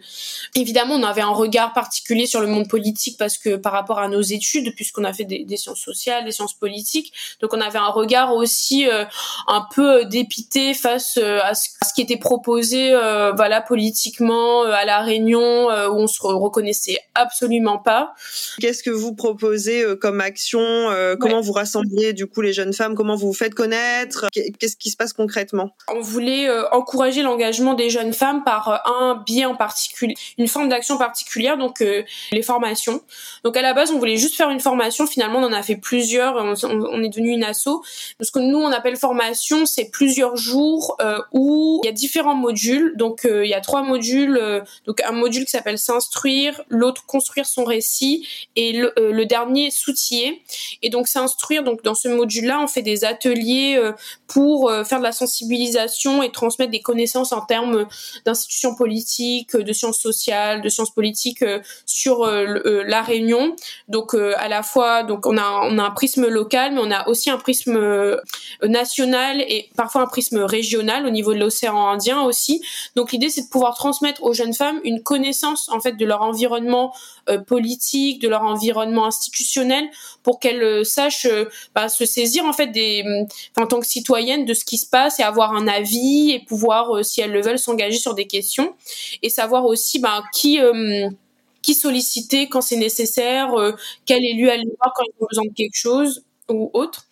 Évidemment on avait un regard particulier sur le monde politique parce que par rapport à nos études puisqu'on a fait des, des, sciences sociales des sciences politiques. Donc on avait un regard aussi euh, un peu dépité face à ce, à, ce, qui était proposé voilà politiquement à la réunion euh, où on se reconnaissait absolument pas. Qu'est-ce que vous proposez euh, comme action euh, Comment vous rassemblez du coup les jeunes femmes? Comment vous vous faites connaître? Qu'est-ce qui se passe concrètement? On voulait encourager l'engagement des jeunes femmes par un biais en particulier, une forme d'action particulière, donc les formations. Donc à la base, on voulait juste faire une formation. Finalement, on en a fait plusieurs. On, est devenu une asso. Ce que nous on appelle formation, c'est plusieurs jours où il y a différents modules. Donc il y a trois modules donc un module qui s'appelle s'instruire, l'autre construire son récit et le, le dernier s'outiller. Et donc s'instruire, donc dans ce module-là, on fait des ateliers pour faire de la sensibilisation et transmettre des connaissances en termes d'institutions politiques, de sciences sociales, de sciences politiques sur la Réunion. Donc à la fois, donc on a on a un prisme local, mais on a aussi un prisme national et parfois un prisme régional au niveau de l'océan Indien aussi. Donc l'idée c'est de pouvoir transmettre aux jeunes femmes une connaissance en fait de leur environnement euh, politique, de leur environnement institutionnel, pour qu'elles euh, sachent euh, bah, se saisir en fait des, en tant que citoyennes de ce qui se passe et avoir un avis et pouvoir, si elles le veulent, s'engager sur des questions et savoir aussi bah, qui qui solliciter quand c'est nécessaire, quel élu aller voir quand ils ont besoin de quelque chose ou autre.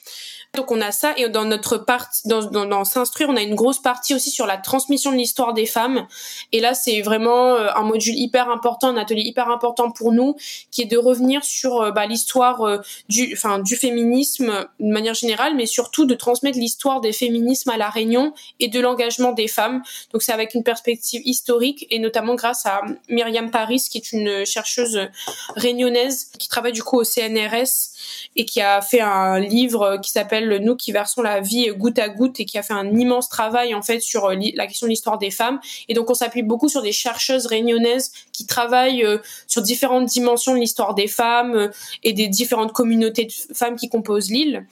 Donc on a ça et dans notre partie, dans, s'instruire, on a une grosse partie aussi sur la transmission de l'histoire des femmes. Et là, c'est vraiment euh, un module hyper important, un atelier hyper important pour nous, qui est de revenir sur euh, bah, l'histoire euh, du, enfin du féminisme de manière générale, mais surtout de transmettre l'histoire des féminismes à la Réunion et de l'engagement des femmes. Donc c'est avec une perspective historique et notamment grâce à Myriam Paris, qui est une chercheuse réunionnaise qui travaille du coup au CNRS et qui a fait un livre qui s'appelle Nous qui versons la vie goutte à goutte et qui a fait un immense travail en fait sur euh, la question de l'histoire des femmes. Et donc on s'appuie beaucoup sur des chercheuses réunionnaises qui travaillent euh, sur différentes dimensions de l'histoire des femmes euh, et des différentes communautés de femmes qui composent l'île.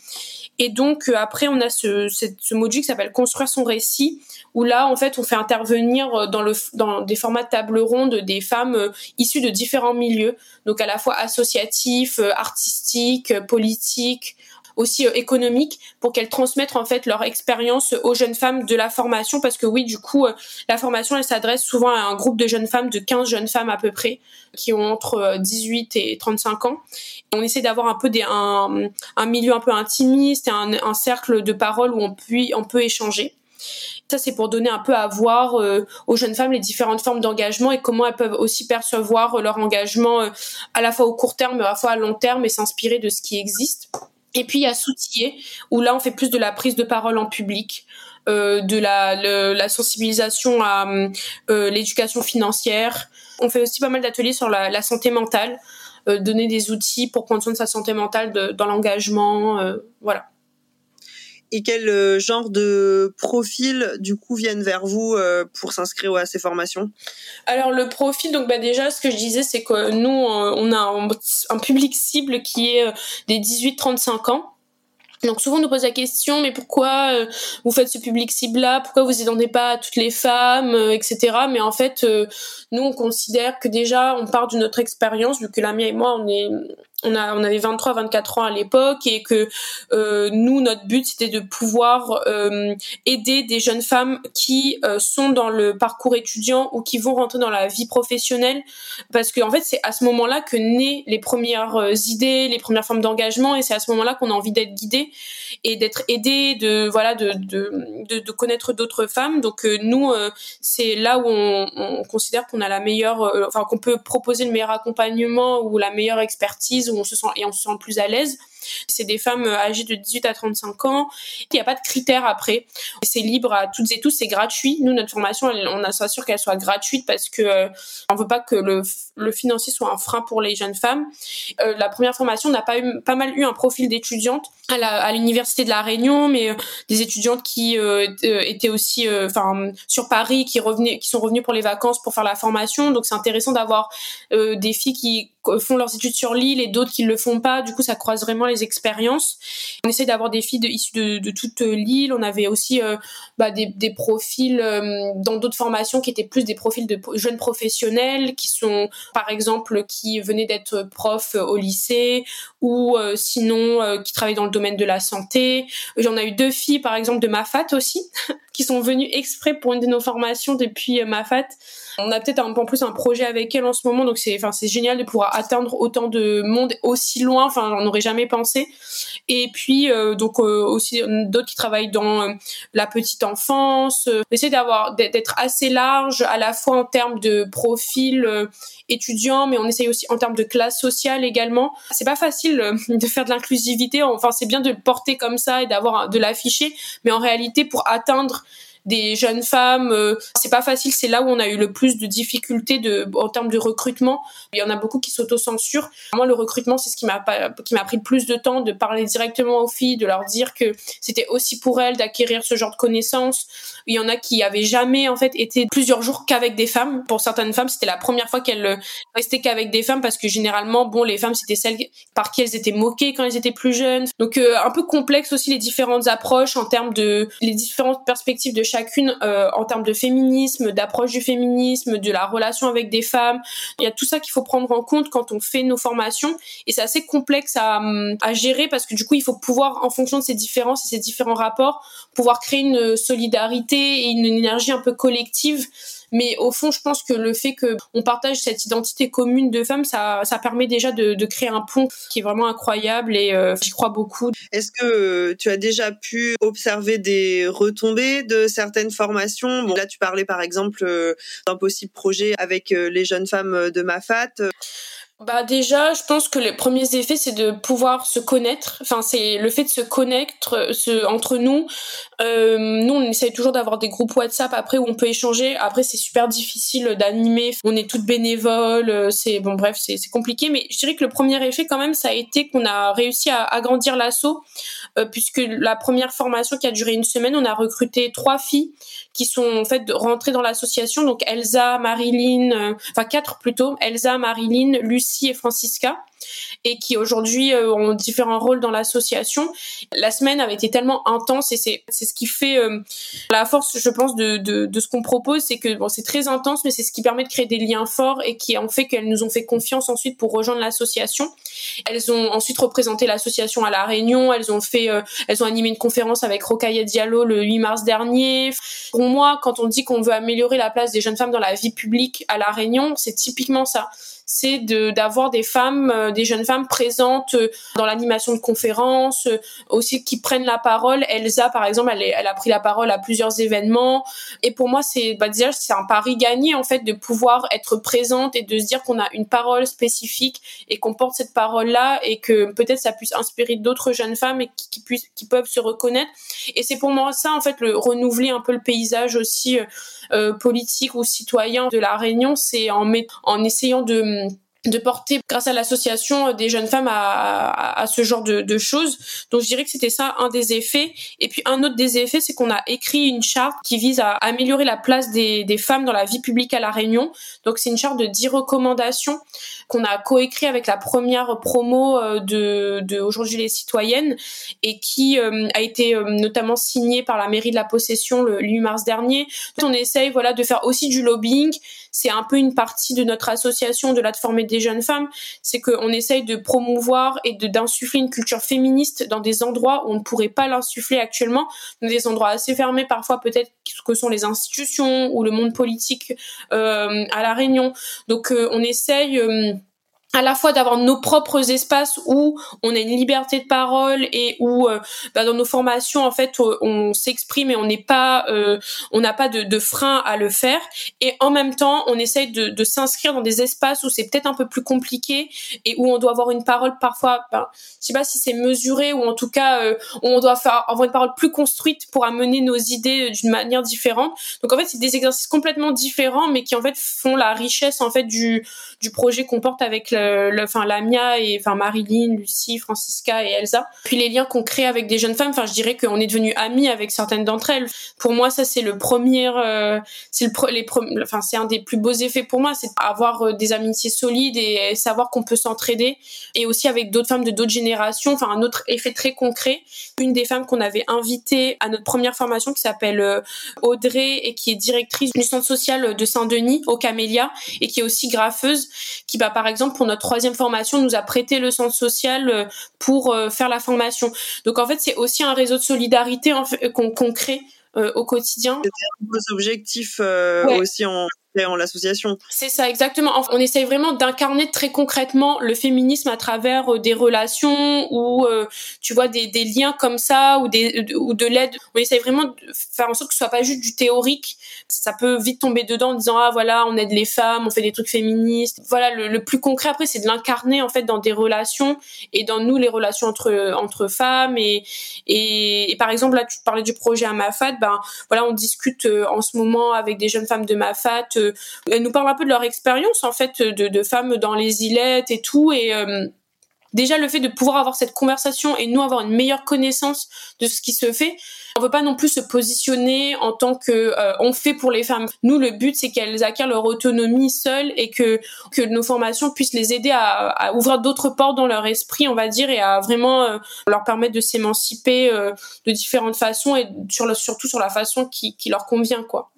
Et donc après on a ce, ce module qui s'appelle construire son récit où là en fait on fait intervenir dans le dans des formats de table ronde des femmes issues de différents milieux donc à la fois associatifs artistiques politiques aussi euh, économique pour qu'elles transmettent en fait leur expérience aux jeunes femmes de la formation. Parce que oui du coup euh, la formation elle s'adresse souvent à un groupe de jeunes femmes de 15 jeunes femmes à peu près qui ont entre 18 euh, et 35 ans. On essaie d'avoir un peu des, un, un, milieu un peu intimiste et un, un cercle de parole où on peut on peut échanger. Ça, c'est pour donner un peu à voir aux jeunes femmes les différentes formes d'engagement et comment elles peuvent aussi percevoir leur engagement à la fois au court terme, à la fois à long terme et s'inspirer de ce qui existe. Et puis il y a Soutiller, où là on fait plus de la prise de parole en public, euh, de la, la, sensibilisation à euh, l'éducation financière. On fait aussi pas mal d'ateliers sur la, la, santé mentale, euh, donner des outils pour prendre soin de sa santé mentale de, dans l'engagement, euh, voilà et quel euh, genre de profil du coup viennent vers vous euh, pour s'inscrire à ces formations? Alors le profil, donc bah déjà ce que je disais, c'est que nous euh, on a un, public cible qui est des 18-35 ans. Donc souvent on nous pose la question, mais pourquoi vous faites ce public cible-là? Pourquoi vous étendez pas toutes les femmes, etc. Mais en fait, nous on considère que déjà on part de notre expérience, vu que la mienne et moi on est on, avait 23, 24 ans à l'époque et que euh, nous, notre but, c'était de pouvoir euh, aider des jeunes femmes qui euh, sont dans le parcours étudiant ou qui vont rentrer dans la vie professionnelle. Parce que en fait, c'est à ce moment-là que naissent les premières idées, les premières formes d'engagement et c'est à ce moment-là qu'on a envie d'être guidé et d'être aidé, de voilà, de, connaître d'autres femmes. Donc nous, c'est là où on, on considère qu'on a la meilleure, enfin qu'on peut proposer le meilleur accompagnement ou la meilleure expertise on se sent et on se sent plus à l'aise. C'est des femmes euh, âgées de 18 à 35 ans. Il n'y a pas de critères après. C'est libre à toutes et tous, c'est gratuit. Nous, notre formation, on s'assure qu'elle soit gratuite parce que euh, on veut pas que le, le, financier soit un frein pour les jeunes femmes. Euh, la première formation, on a pas, eu, pas mal eu un profil d'étudiante à l'université de la Réunion, mais des étudiantes qui étaient aussi, enfin, sur Paris, qui revenaient, qui sont revenues pour les vacances pour faire la formation. Donc c'est intéressant d'avoir des filles qui font leurs études sur l'île et d'autres qui le font pas. Du coup, ça croise vraiment les expériences. On essaie d'avoir des filles de, issues de, de, toute l'île. On avait aussi euh, bah, des, des, profils euh, dans d'autres formations qui étaient plus des profils de jeunes professionnels qui sont, par exemple, qui venaient d'être profs au lycée ou euh, sinon qui travaillent dans le domaine de la santé. J'en ai eu deux filles, par exemple, de Mafat aussi, qui sont venues exprès pour une de nos formations depuis Mafat. On a peut-être un peu plus un projet avec elles en ce moment, donc c'est, enfin, c'est génial de pouvoir atteindre autant de monde aussi loin. Enfin, j'en aurais jamais pensé. Et puis euh, donc euh, aussi d'autres qui travaillent dans euh, la petite enfance. Essayer d'avoir d'être assez large à la fois en termes de profil étudiant, mais on essaye aussi en termes de classe sociale également. C'est pas facile de faire de l'inclusivité. Enfin, c'est bien de le porter comme ça et d'avoir de l'afficher, mais en réalité, pour atteindre des jeunes femmes. Euh, c'est pas facile, c'est là où on a eu le plus de difficultés en termes de recrutement. Il y en a beaucoup qui s'autocensurent. Moi, le recrutement, c'est ce qui m'a qui m'a pris le plus de temps de parler directement aux filles, de leur dire que c'était aussi pour elles d'acquérir ce genre de connaissances. Il y en a qui avaient jamais en fait été plusieurs jours qu'avec des femmes. Pour certaines femmes, c'était la première fois qu'elles euh, restaient qu'avec des femmes parce que généralement, bon, les femmes c'était celles par qui elles étaient moquées quand elles étaient plus jeunes. Donc euh, un peu complexe aussi les différentes approches en termes de les différentes perspectives de chacune euh, en termes de féminisme, d'approche du féminisme, de la relation avec des femmes. Il y a tout ça qu'il faut prendre en compte quand on fait nos formations et c'est assez complexe à, à gérer parce que du coup il faut pouvoir en fonction de ces différences et ces différents rapports pouvoir créer une solidarité et une énergie un peu collective mais au fond, je pense que le fait que on partage cette identité commune de femmes, ça, ça permet déjà de, de créer un pont qui est vraiment incroyable et euh, j'y crois beaucoup. Est-ce que euh, tu as déjà pu observer des retombées de certaines formations? Bon, Là, tu parlais par exemple euh, d'un possible projet avec les jeunes femmes de Mafat. Bah déjà, je pense que les premiers effets, c'est de pouvoir se connaître. Enfin, c'est le fait de se connaître se, entre nous. Euh, nous, on essaye toujours d'avoir des groupes WhatsApp après où on peut échanger. Après, c'est super difficile d'animer. On est toutes bénévoles. Euh, c'est bon, bref, c'est compliqué. Mais je dirais que le premier effet, quand même, ça a été qu'on a réussi à agrandir l'assaut, euh, puisque la première formation qui a duré une semaine, on a recruté trois filles qui sont en fait rentrées dans l'association. Donc Elsa, Marilyn, euh, enfin quatre plutôt. Elsa, Marilyn, Lucie et Francisca et qui aujourd'hui euh, ont différents rôles dans l'association. La semaine avait été tellement intense et c'est ce qui fait euh, la force, je pense, de de, ce qu'on propose, c'est que bon c'est très intense, mais c'est ce qui permet de créer des liens forts et qui ont fait qu'elles nous ont fait confiance ensuite pour rejoindre l'association. Elles ont ensuite représenté l'association à la Réunion. Elles ont fait, euh, elles ont animé une conférence avec Rocaille Diallo le 8 mars dernier. Pour moi, quand on dit qu'on veut améliorer la place des jeunes femmes dans la vie publique à la Réunion, c'est typiquement ça c'est d'avoir des femmes, euh, des jeunes femmes présentes euh, dans l'animation de conférences, euh, aussi qui prennent la parole. Elsa, par exemple, elle, elle, a pris la parole à plusieurs événements. Et pour moi, c'est bah, déjà c'est un pari gagné en fait de pouvoir être présente et de se dire qu'on a une parole spécifique et qu'on porte cette parole-là et que peut-être ça puisse inspirer d'autres jeunes femmes et qui, puissent, qui peuvent se reconnaître. Et c'est pour moi ça en fait le renouveler un peu le paysage aussi politique ou citoyen de la Réunion, c'est en, en essayant de de porter grâce à l'association des jeunes femmes à, ce genre de, choses. Donc je dirais que c'était ça un des effets. Et puis un autre des effets, c'est qu'on a écrit une charte qui vise à améliorer la place des, femmes dans la vie publique à La Réunion. Donc c'est une charte de 10 recommandations qu'on a coécrit avec la première promo euh, de, Aujourd'hui les citoyennes et qui euh, a été euh, notamment signée par la mairie de la Possession le 8 mars dernier. On essaye voilà de faire aussi du lobbying c'est un peu une partie de notre association de la de former des jeunes femmes, c'est qu'on essaye de promouvoir et d'insuffler une culture féministe dans des endroits où on ne pourrait pas l'insuffler actuellement, dans des endroits assez fermés parfois peut-être que sont les institutions ou le monde politique euh, à la Réunion. Donc euh, on essaye euh, à la fois d'avoir nos propres espaces où on a une liberté de parole et où euh, bah, dans nos formations en fait euh, on s'exprime et on n'est pas euh, on n'a pas de, de, frein à le faire. Et en même temps on essaye de, de s'inscrire dans des espaces où c'est peut-être un peu plus compliqué et où on doit avoir une parole parfois ben, je sais pas si c'est mesuré ou en tout cas où on doit faire avoir une parole plus construite pour amener nos idées d'une manière différente. Donc en fait c'est des exercices complètement différents mais qui en fait font la richesse en fait du du projet qu'on porte avec le, enfin Lamia et enfin Marilyn, Lucie, Francisca et Elsa. Puis les liens qu'on crée avec des jeunes femmes, enfin je dirais qu'on est devenu amis avec certaines d'entre elles. Pour moi, ça c'est le premier, euh, c'est le les enfin c'est un des plus beaux effets pour moi, c'est avoir euh, des amitiés solides et savoir qu'on peut s'entraider et aussi avec d'autres femmes de d'autres générations. Enfin un autre effet très concret. Une des femmes qu'on avait invitées à notre première formation qui s'appelle euh, Audrey et qui est directrice du centre social de Saint-Denis au Camélia et qui est aussi graffeuse, qui va par exemple pour notre troisième formation nous a prêté le centre social euh, pour euh, faire la formation. Donc en fait, c'est aussi un réseau de solidarité qu'on crée euh, au quotidien. C'était un de vos objectifs aussi en l'association. C'est ça, exactement. On essaye vraiment d'incarner très concrètement le féminisme à travers euh, des relations ou, euh, tu vois, des, liens comme ça ou, des, ou de l'aide. On essaye vraiment de faire en sorte que ce soit pas juste du théorique. Ça peut vite tomber dedans en disant, ah voilà, on aide les femmes, on fait des trucs féministes. Voilà, le, plus concret après, c'est de l'incarner en fait dans des relations et dans nous, les relations entre, entre femmes. Et, et, et par exemple, là, tu parlais du projet à Mafat, ben voilà, on discute euh, en ce moment avec des jeunes femmes de Mafat. Euh, elles nous parlent un peu de leur expérience en fait de, femmes dans les îlettes et tout. Et euh, déjà le fait de pouvoir avoir cette conversation et nous avoir une meilleure connaissance de ce qui se fait. On veut pas non plus se positionner en tant que euh, on fait pour les femmes. Nous, le but c'est qu'elles acquièrent leur autonomie seules et que que nos formations puissent les aider à, ouvrir d'autres portes dans leur esprit, on va dire, et à vraiment euh, leur permettre de s'émanciper de différentes façons et surtout sur la façon qui, qui leur convient, quoi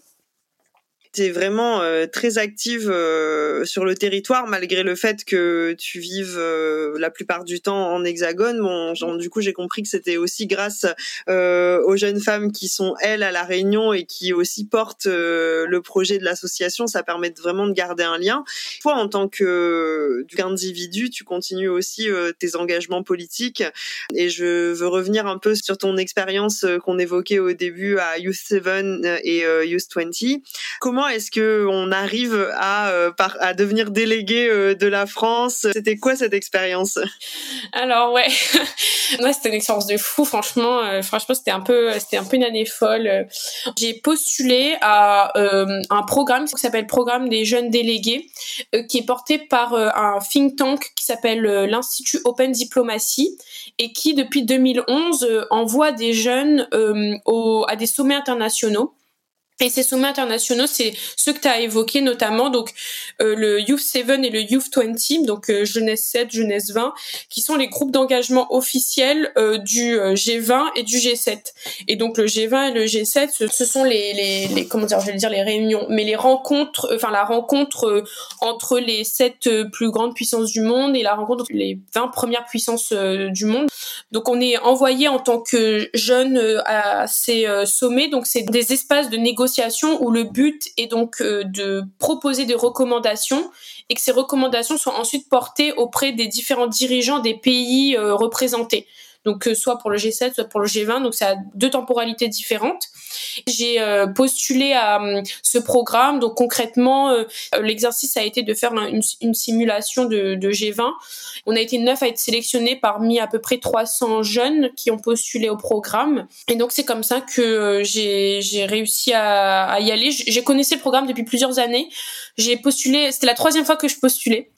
tu es vraiment euh, très active euh, sur le territoire malgré le fait que tu vives euh, la plupart du temps en hexagone. Bon, genre, du coup, j'ai compris que c'était aussi grâce aux jeunes femmes qui sont elles à la Réunion et qui aussi portent le projet de l'association. Ça permet vraiment de garder un lien. Toi, en tant que qu'individu, tu continues aussi tes engagements politiques. Et je veux revenir un peu sur ton expérience qu'on évoquait au début à Youth 7 et Youth 20. Comment est-ce que on arrive à, euh, devenir délégué euh, de la France? C'était quoi cette expérience? Alors ouais, c'était une expérience de fou. Franchement, euh, franchement c'était un peu, c'était un peu une année folle. J'ai postulé à un programme qui s'appelle Programme des jeunes délégués, qui est porté par un think tank qui s'appelle l'Institut Open Diplomacy et qui depuis 2011 envoie des jeunes à des sommets internationaux. Et ces sommets internationaux, c'est ceux que tu as évoqués notamment, donc euh, le Youth 7 et le Youth 20, donc euh, Jeunesse 7, Jeunesse 20, qui sont les groupes d'engagement officiels euh, du G20 et du G7. Et donc le G20 et le G7, ce, ce sont les, les, les, comment dire, je vais dire les réunions, mais les rencontres, enfin la rencontre entre les sept plus grandes puissances du monde et la rencontre entre les 20 premières puissances du monde. Donc on est envoyé en tant que jeunes à ces sommets, donc c'est des espaces de négociation où le but est donc euh, de proposer des recommandations et que ces recommandations soient ensuite portées auprès des différents dirigeants des pays euh, représentés donc euh, soit pour le G7, soit pour le G20, donc ça a deux temporalités différentes. J'ai euh, postulé à hum, ce programme, donc concrètement, euh, l'exercice a été de faire une, simulation de, de, G20. On a été neuf à être sélectionnés parmi à peu près 300 jeunes qui ont postulé au programme, et donc c'est comme ça que j'ai réussi à, y aller. J'ai connaissé le programme depuis plusieurs années. J'ai postulé, c'était la troisième fois que je postulais.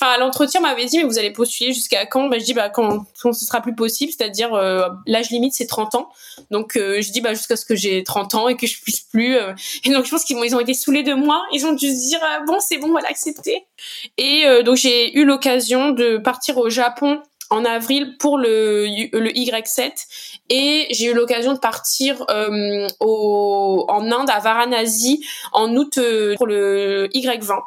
Enfin, à l'entretien, m'avait dit mais vous allez postuler jusqu'à quand? Bah, je dis bah quand, quand ce sera plus c'est-à-dire euh, l'âge limite c'est 30 ans. Donc euh, je dis bah jusqu'à ce que j'ai 30 ans et que je puisse plus. Euh. Et donc je pense qu'ils ont, ils ont été saoulés de moi. Ils ont dû se dire ah, bon c'est bon on va l'accepter. Et donc j'ai eu l'occasion de partir au Japon en avril pour le, le Y7 et j'ai eu l'occasion de partir au, en Inde à Varanasi en août pour le Y20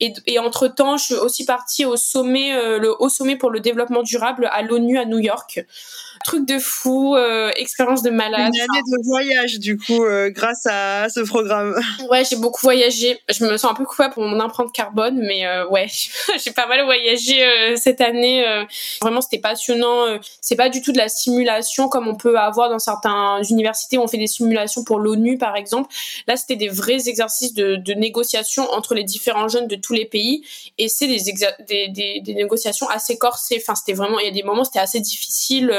et, entre temps je suis aussi partie au sommet le haut sommet pour le développement durable à l'ONU à New York truc de fou, euh, expérience de malade. Une année de voyage du coup euh, grâce à ce programme. Ouais, j'ai beaucoup voyagé. Je me sens un peu coupable pour mon empreinte carbone, mais euh, ouais, j'ai pas mal voyagé cette année. Vraiment, c'était passionnant. C'est pas du tout de la simulation comme on peut avoir dans certaines universités où on fait des simulations pour l'ONU par exemple. Là, c'était des vrais exercices de, de, négociation entre les différents jeunes de tous les pays, et c'est des, des, des, des, négociations assez corsées. Enfin, c'était vraiment, il y a des moments, c'était assez difficile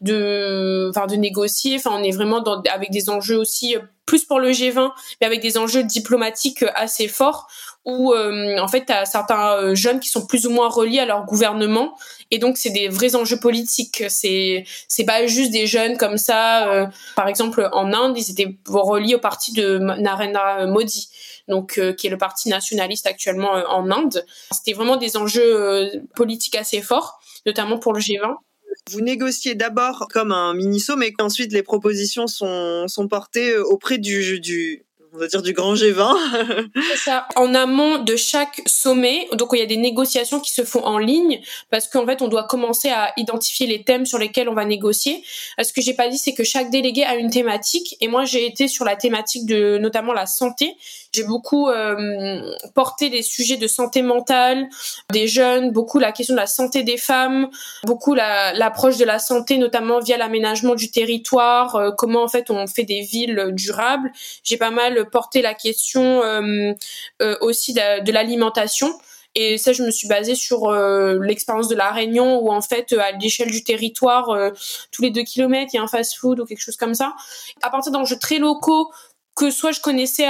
de, enfin, de négocier. Enfin, on est vraiment avec des enjeux aussi euh, plus pour le G20, mais avec des enjeux diplomatiques euh, assez forts où euh, en fait tu as certains jeunes qui sont plus ou moins reliés à leur gouvernement. Et donc c'est des vrais enjeux politiques. C'est c'est pas juste des jeunes comme ça par exemple en Inde ils étaient reliés au parti de Narendra Modi donc qui est le parti nationaliste actuellement en Inde. C'était vraiment des enjeux politiques assez forts notamment pour le G20 vous négociez d'abord comme un mini-saut, mais qu'ensuite les propositions sont, sont portées auprès du, du, on va dire du grand G20. C'est ça. En amont de chaque sommet, donc il y a des négociations qui se font en ligne parce qu'en fait on doit commencer à identifier les thèmes sur lesquels on va négocier. Euh, ce que j'ai pas dit, c'est que chaque délégué a une thématique et moi j'ai été sur la thématique de notamment la santé J'ai beaucoup euh, porté les sujets de santé mentale des jeunes, beaucoup la question de la santé des femmes, beaucoup l'approche de la santé, notamment via l'aménagement du territoire, euh, comment en fait on fait des villes durables. J'ai pas mal porté la question euh, aussi de l'alimentation et ça, je me suis basée sur euh, l'expérience de la Réunion où en fait, à l'échelle du territoire, euh, tous les deux kilomètres, il y a un fast-food ou quelque chose comme ça. À partir d'enjeux très locaux que soit je connaissais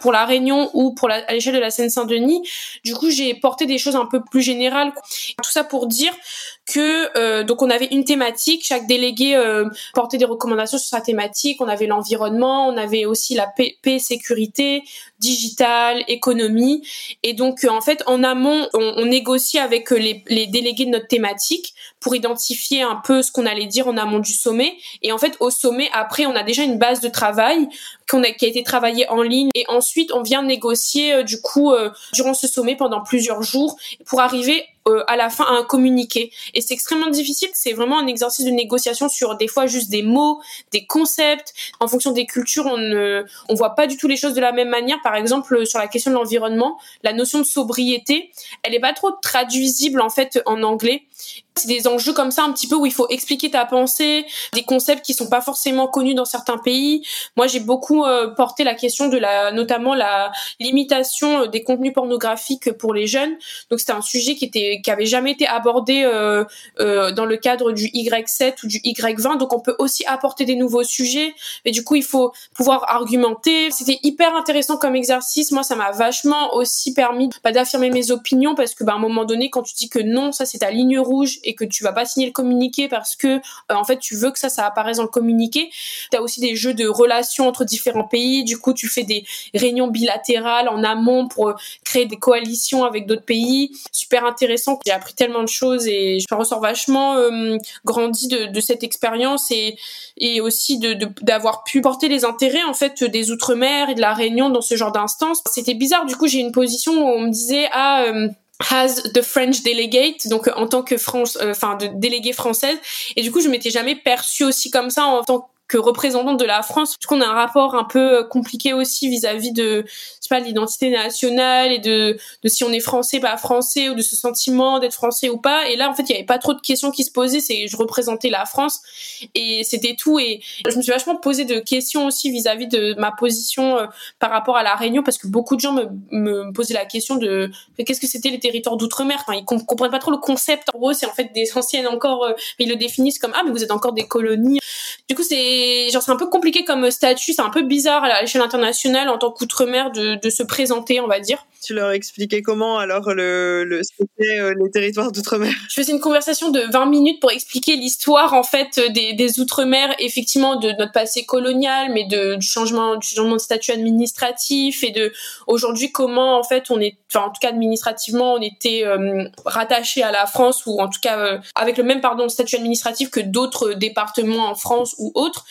pour la Réunion ou pour la, à l'échelle de la Seine-Saint-Denis. Du coup, j'ai porté des choses un peu plus générales. Tout ça pour dire que euh, donc on avait une thématique, chaque délégué euh, portait des recommandations sur sa thématique. On avait l'environnement, on avait aussi la paix, paix sécurité, digital, économie. Et donc euh, en fait en amont, on, on négocie avec les, les, délégués de notre thématique pour identifier un peu ce qu'on allait dire en amont du sommet. Et en fait au sommet après on a déjà une base de travail qu'on a, qui a été travaillée en ligne. Et ensuite on vient négocier du coup durant ce sommet pendant plusieurs jours pour arriver euh, à la fin à un communiqué. Et c'est extrêmement difficile. C'est vraiment un exercice de négociation sur des fois juste des mots, des concepts. En fonction des cultures, on ne, on voit pas du tout les choses de la même manière. Par exemple, sur la question de l'environnement, la notion de sobriété, elle est pas trop traduisible en fait en anglais. C'est des enjeux comme ça un petit peu où il faut expliquer ta pensée, des concepts qui sont pas forcément connus dans certains pays. Moi, j'ai beaucoup euh, porté la question de la, notamment la limitation euh, des contenus pornographiques pour les jeunes. Donc c'était un sujet qui était, qui avait jamais été abordé euh, euh, dans le cadre du Y7 ou du Y20. Donc on peut aussi apporter des nouveaux sujets. Mais du coup, il faut pouvoir argumenter. C'était hyper intéressant comme exercice. Moi, ça m'a vachement aussi permis bah, d'affirmer mes opinions parce que bah, à un moment donné, quand tu dis que non, ça c'est ta ligne rouge et que tu vas pas signer le communiqué parce que euh, en fait tu veux que ça ça apparaisse dans le communiqué. Tu as aussi des jeux de relations entre différents pays, du coup tu fais des réunions bilatérales en amont pour euh, créer des coalitions avec d'autres pays. Super intéressant, j'ai appris tellement de choses et je ressors vachement euh, grandi de, de cette expérience et et aussi de d'avoir pu porter les intérêts en fait des outre-mer et de la Réunion dans ce genre d'instance. C'était bizarre, du coup j'ai une position où on me disait ah has the French delegate, donc en tant que France, euh, enfin de déléguée française. Et du coup, je m'étais jamais perçue aussi comme ça en tant que représentante de la France, qu'on a un rapport un peu euh, compliqué aussi vis-à-vis de, je sais pas, l'identité nationale et de, si on est français, pas français, ou de ce sentiment d'être français ou pas. Et là, en fait, il y avait pas trop de questions qui se posaient. C'est, je représentais la France et c'était tout. Et je me suis vachement posé de questions aussi vis-à-vis de ma position euh, par rapport à la Réunion, parce que beaucoup de gens me, me posaient la question de qu'est-ce que c'était les territoires d'outre-mer? Enfin, ils comprennent pas trop le concept. En gros, c'est en fait des anciennes encore. Euh, ils le définissent comme ah, mais vous êtes encore des colonies. Du coup, c'est genre c'est un peu compliqué comme statut, c'est un peu bizarre à l'échelle internationale en tant qu'outre-mer de, de se présenter, on va dire. Tu leur expliquais comment alors le, le c'était euh, les territoires d'outre-mer? Je faisais une conversation de 20 minutes pour expliquer l'histoire en fait des, des outre-mer, effectivement de notre passé colonial, mais de, du changement du changement de statut administratif et de aujourd'hui comment en fait on est, enfin en tout cas administrativement on était euh, rattaché à la France ou en tout cas euh, avec le même pardon statut administratif que d'autres départements en France ou autres.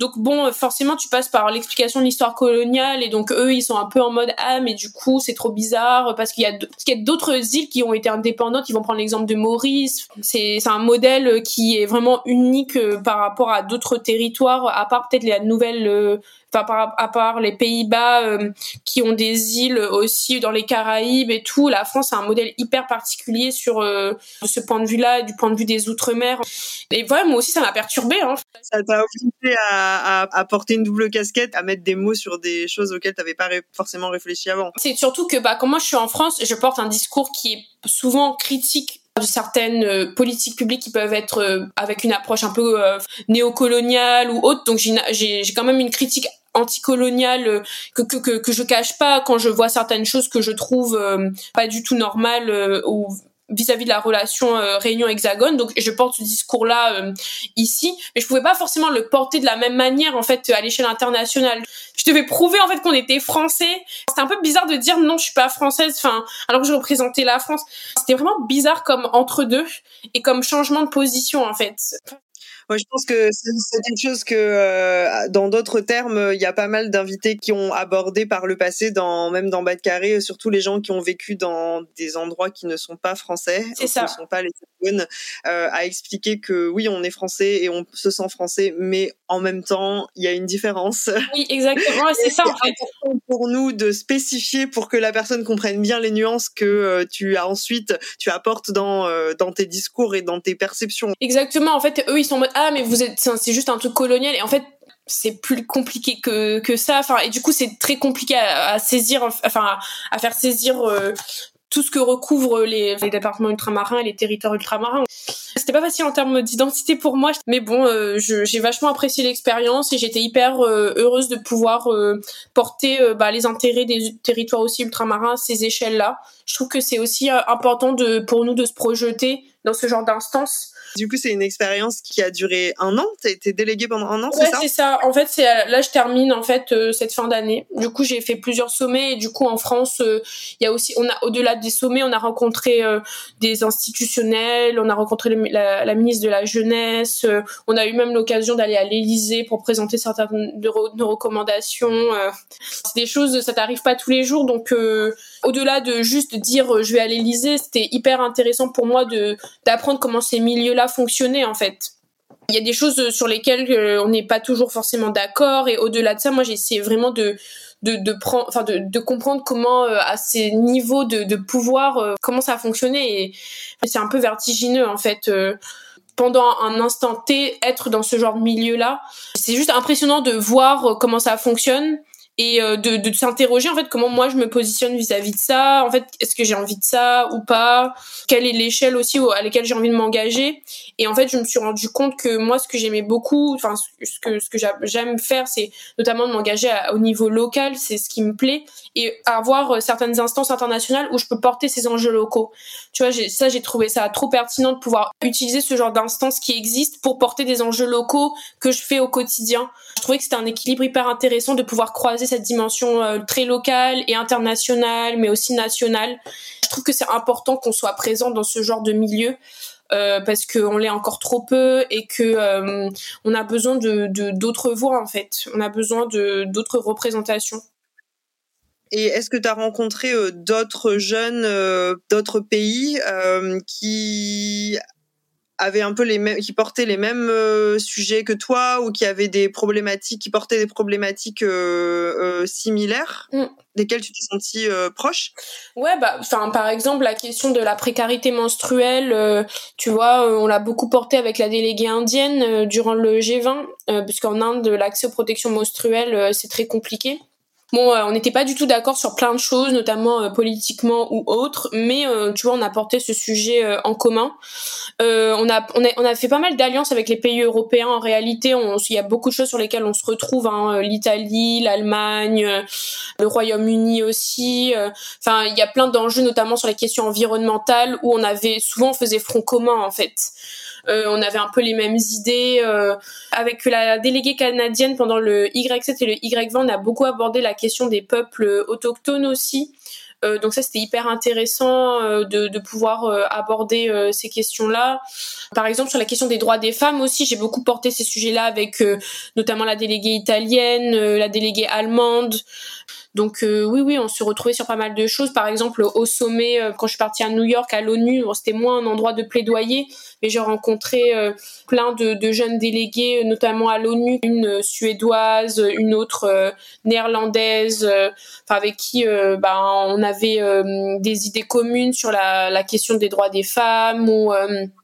Donc bon, forcément tu passes par l'explication de l'histoire coloniale et donc eux ils sont un peu en mode ah mais du coup c'est trop bizarre parce qu'il y a y a d'autres îles qui ont été indépendantes. Ils vont prendre l'exemple de Maurice. C'est c'est un modèle qui est vraiment unique euh, par rapport à d'autres territoires, à part peut-être les nouvelles à part les Pays-Bas euh, qui ont des îles aussi dans les Caraïbes et tout, la France a un modèle hyper particulier sur euh, ce point de vue-là, du point de vue des outre-mer. Et voilà, moi aussi, ça m'a perturbé. Hein. Ça t'a obligé à, à, porter une double casquette, à mettre des mots sur des choses auxquelles tu n'avais pas forcément réfléchi avant. C'est surtout que, bah, quand moi je suis en France, je porte un discours qui est souvent critique de certaines euh, politiques publiques qui peuvent être avec une approche un peu néocoloniale ou autre. Donc j'ai quand même une critique anticoloniale euh, que, que, que, que je cache pas quand je vois certaines choses que je trouve euh, pas du tout normales euh, ou vis-à-vis de la relation Réunion-Hexagone. Donc je porte ce discours-là ici, mais je pouvais pas forcément le porter de la même manière en fait à l'échelle internationale. Je devais prouver en fait qu'on était français. C'était un peu bizarre de dire non, je suis pas française, enfin alors que je représentais la France. C'était vraiment bizarre comme entre deux et comme changement de position en fait. Moi, je pense que c'est quelque chose que, euh, dans d'autres termes, il y a pas mal d'invités qui ont abordé par le passé, dans, même dans Bas de Carré, surtout les gens qui ont vécu dans des endroits qui ne sont pas français, qui ne sont pas les euh, à expliquer que oui, on est français et on se sent français, mais en même temps, il y a une différence. Oui, exactement, c'est ça en fait. Pour nous de spécifier pour que la personne comprenne bien les nuances que euh, tu as ensuite, tu apportes dans, dans tes discours et dans tes perceptions. Exactement, en fait, eux, ils sont en mode ah mais vous êtes c'est juste un truc colonial et en fait c'est plus compliqué que, que ça enfin et du coup c'est très compliqué à, saisir enfin à, faire saisir euh, tout ce que recouvrent les, les, départements ultramarins et les territoires ultramarins. C'était pas facile en termes d'identité pour moi, mais bon, euh, j'ai vachement apprécié l'expérience et j'étais hyper euh, heureuse de pouvoir porter bah, les intérêts des territoires aussi ultramarins à ces échelles-là. Je trouve que c'est aussi important de, pour nous de se projeter dans ce genre d'instance du coup, c'est une expérience qui a duré un an. Tu as été déléguée pendant un an, c'est ça? c'est ça. En fait, c'est là je termine en fait euh, cette fin d'année. Du coup, j'ai fait plusieurs sommets et du coup en France, euh, il y a aussi on a au-delà des sommets, on a rencontré euh, des institutionnels, on a rencontré la, ministre de la jeunesse, on a eu même l'occasion d'aller à l'Élysée pour présenter certaines de, nos recommandations. c'est des choses, ça t'arrive pas tous les jours, donc au-delà de juste dire je vais à l'Élysée, c'était hyper intéressant pour moi de d'apprendre comment ces milieux-là fonctionner en fait. Il y a des choses sur lesquelles euh, on n'est pas toujours forcément d'accord et au-delà de ça, moi j'ai essayé vraiment de de, de prendre enfin de, comprendre comment euh, à ces niveaux de, pouvoir euh, comment ça a fonctionné et c'est un peu vertigineux en fait pendant un instant T être dans ce genre de milieu là c'est juste impressionnant de voir comment ça fonctionne et euh, de, de s'interroger en fait comment moi je me positionne vis-à-vis de ça. En fait est-ce que j'ai envie de ça ou pas? Quelle est l'échelle aussi à laquelle j'ai envie de m'engager? Et en fait je me suis rendu compte que moi ce que j'aimais beaucoup enfin ce que ce que j'aime faire c'est notamment de m'engager au niveau local. C'est ce qui me plaît et avoir euh, certaines instances internationales où je peux porter ces enjeux locaux tu vois ça j'ai trouvé ça trop pertinent de pouvoir utiliser ce genre d'instances qui existent pour porter des enjeux locaux que je fais au quotidien je trouvais que c'était un équilibre hyper intéressant de pouvoir croiser cette dimension euh, très locale et internationale, mais aussi nationale. Je trouve que c'est important qu'on soit présent dans ce genre de milieu. Euh, parce qu'on l'est encore trop peu et que euh, on a besoin de d'autres voix en fait. On a besoin de d'autres représentations. Et est-ce que tu as rencontré d'autres jeunes d'autres pays qui avaient un peu les mêmes, qui portaient les mêmes euh, sujets que toi ou qui avaient des problématiques, qui portaient des problématiques euh, euh, similaires, mm. desquelles tu t'es sentie proche? Ouais, bah, enfin, par exemple, la question de la précarité menstruelle, tu vois, on l'a beaucoup porté avec la déléguée indienne durant le G20, puisqu'en Inde, l'accès aux protections menstruelles, c'est très compliqué. Bon, euh, on n'était pas du tout d'accord sur plein de choses, notamment euh, politiquement ou autres, mais euh, tu vois, on a porté ce sujet en commun. on a on a on a fait pas mal d'alliances avec les pays européens. En réalité, il y a beaucoup de choses sur lesquelles on se retrouve. Hein, L'Italie, l'Allemagne, le Royaume-Uni aussi. Enfin, il y a plein d'enjeux, notamment sur les questions environnementales, où on avait souvent on faisait front commun en fait. Euh, on avait un peu les mêmes idées. Euh, avec la déléguée canadienne pendant le Y7 et le Y20, on a beaucoup abordé la question des peuples autochtones aussi. Euh, donc ça c'était hyper intéressant de, de, pouvoir aborder ces questions-là. Par exemple sur la question des droits des femmes aussi, j'ai beaucoup porté ces sujets-là avec notamment la déléguée italienne, la déléguée allemande. Donc euh, oui, oui, on se retrouvait sur pas mal de choses. Par exemple, au sommet, euh, quand je suis partie à New York, à l'ONU, c'était moins un endroit de plaidoyer, mais j'ai rencontré euh, plein de, jeunes délégués, notamment à l'ONU, une suédoise, une autre néerlandaise, avec qui bah, on avait des idées communes sur la, question des droits des femmes ou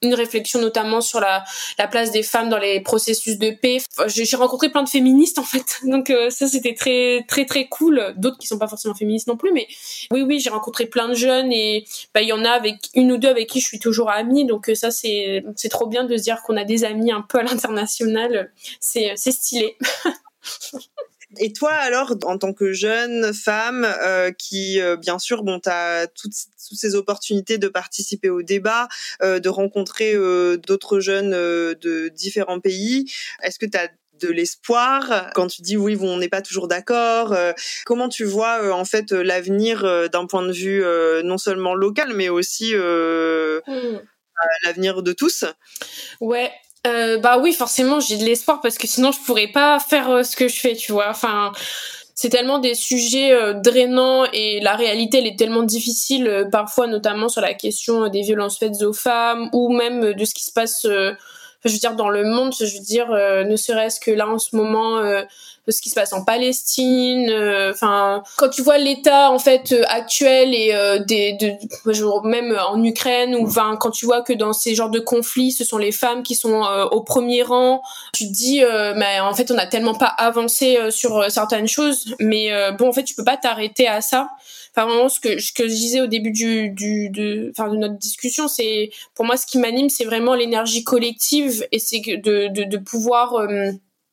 une réflexion notamment sur la, la, place des femmes dans les processus de paix. J'ai rencontré plein de féministes en fait, donc ça c'était très très très cool. D'autres qui sont pas forcément féministes non plus, mais oui, oui, j'ai rencontré plein de jeunes et bah, il y en a avec une ou deux avec qui je suis toujours amie, donc euh, ça c'est c'est trop bien de se dire qu'on a des amis un peu à l'international, c'est stylé. Et toi alors, en tant que jeune femme euh, qui, euh, bien sûr, bon, as toutes, toutes, ces opportunités de participer au débat, de rencontrer d'autres jeunes de différents pays, est-ce que tu as de l'espoir quand tu dis oui, bon, on n'est pas toujours d'accord. Euh, comment tu vois euh, en fait euh, l'avenir d'un point de vue non seulement local, mais aussi hmm. L'avenir de tous Ouais, euh, Bah oui, forcément, j'ai de l'espoir parce que sinon je pourrais pas faire euh, ce que je fais, tu vois. Enfin, c'est tellement des sujets euh, drainants et la réalité elle est tellement difficile parfois, notamment sur la question des violences faites aux femmes ou même de ce qui se passe je veux dire dans le monde je veux dire ne serait-ce que là en ce moment de ce qui se passe en Palestine. Euh, enfin, quand tu vois l'état en fait euh, actuel et euh, des, de, même en Ukraine ou enfin quand tu vois que dans ces genres de conflits, ce sont les femmes qui sont au premier rang, tu te dis mais en fait on a tellement pas avancé sur certaines choses, mais bon en fait tu peux pas t'arrêter à ça. Enfin, vraiment, ce que, ce que je disais au début du, du de, enfin, de notre discussion, c'est pour moi ce qui m'anime, c'est vraiment l'énergie collective et c'est de, de, de pouvoir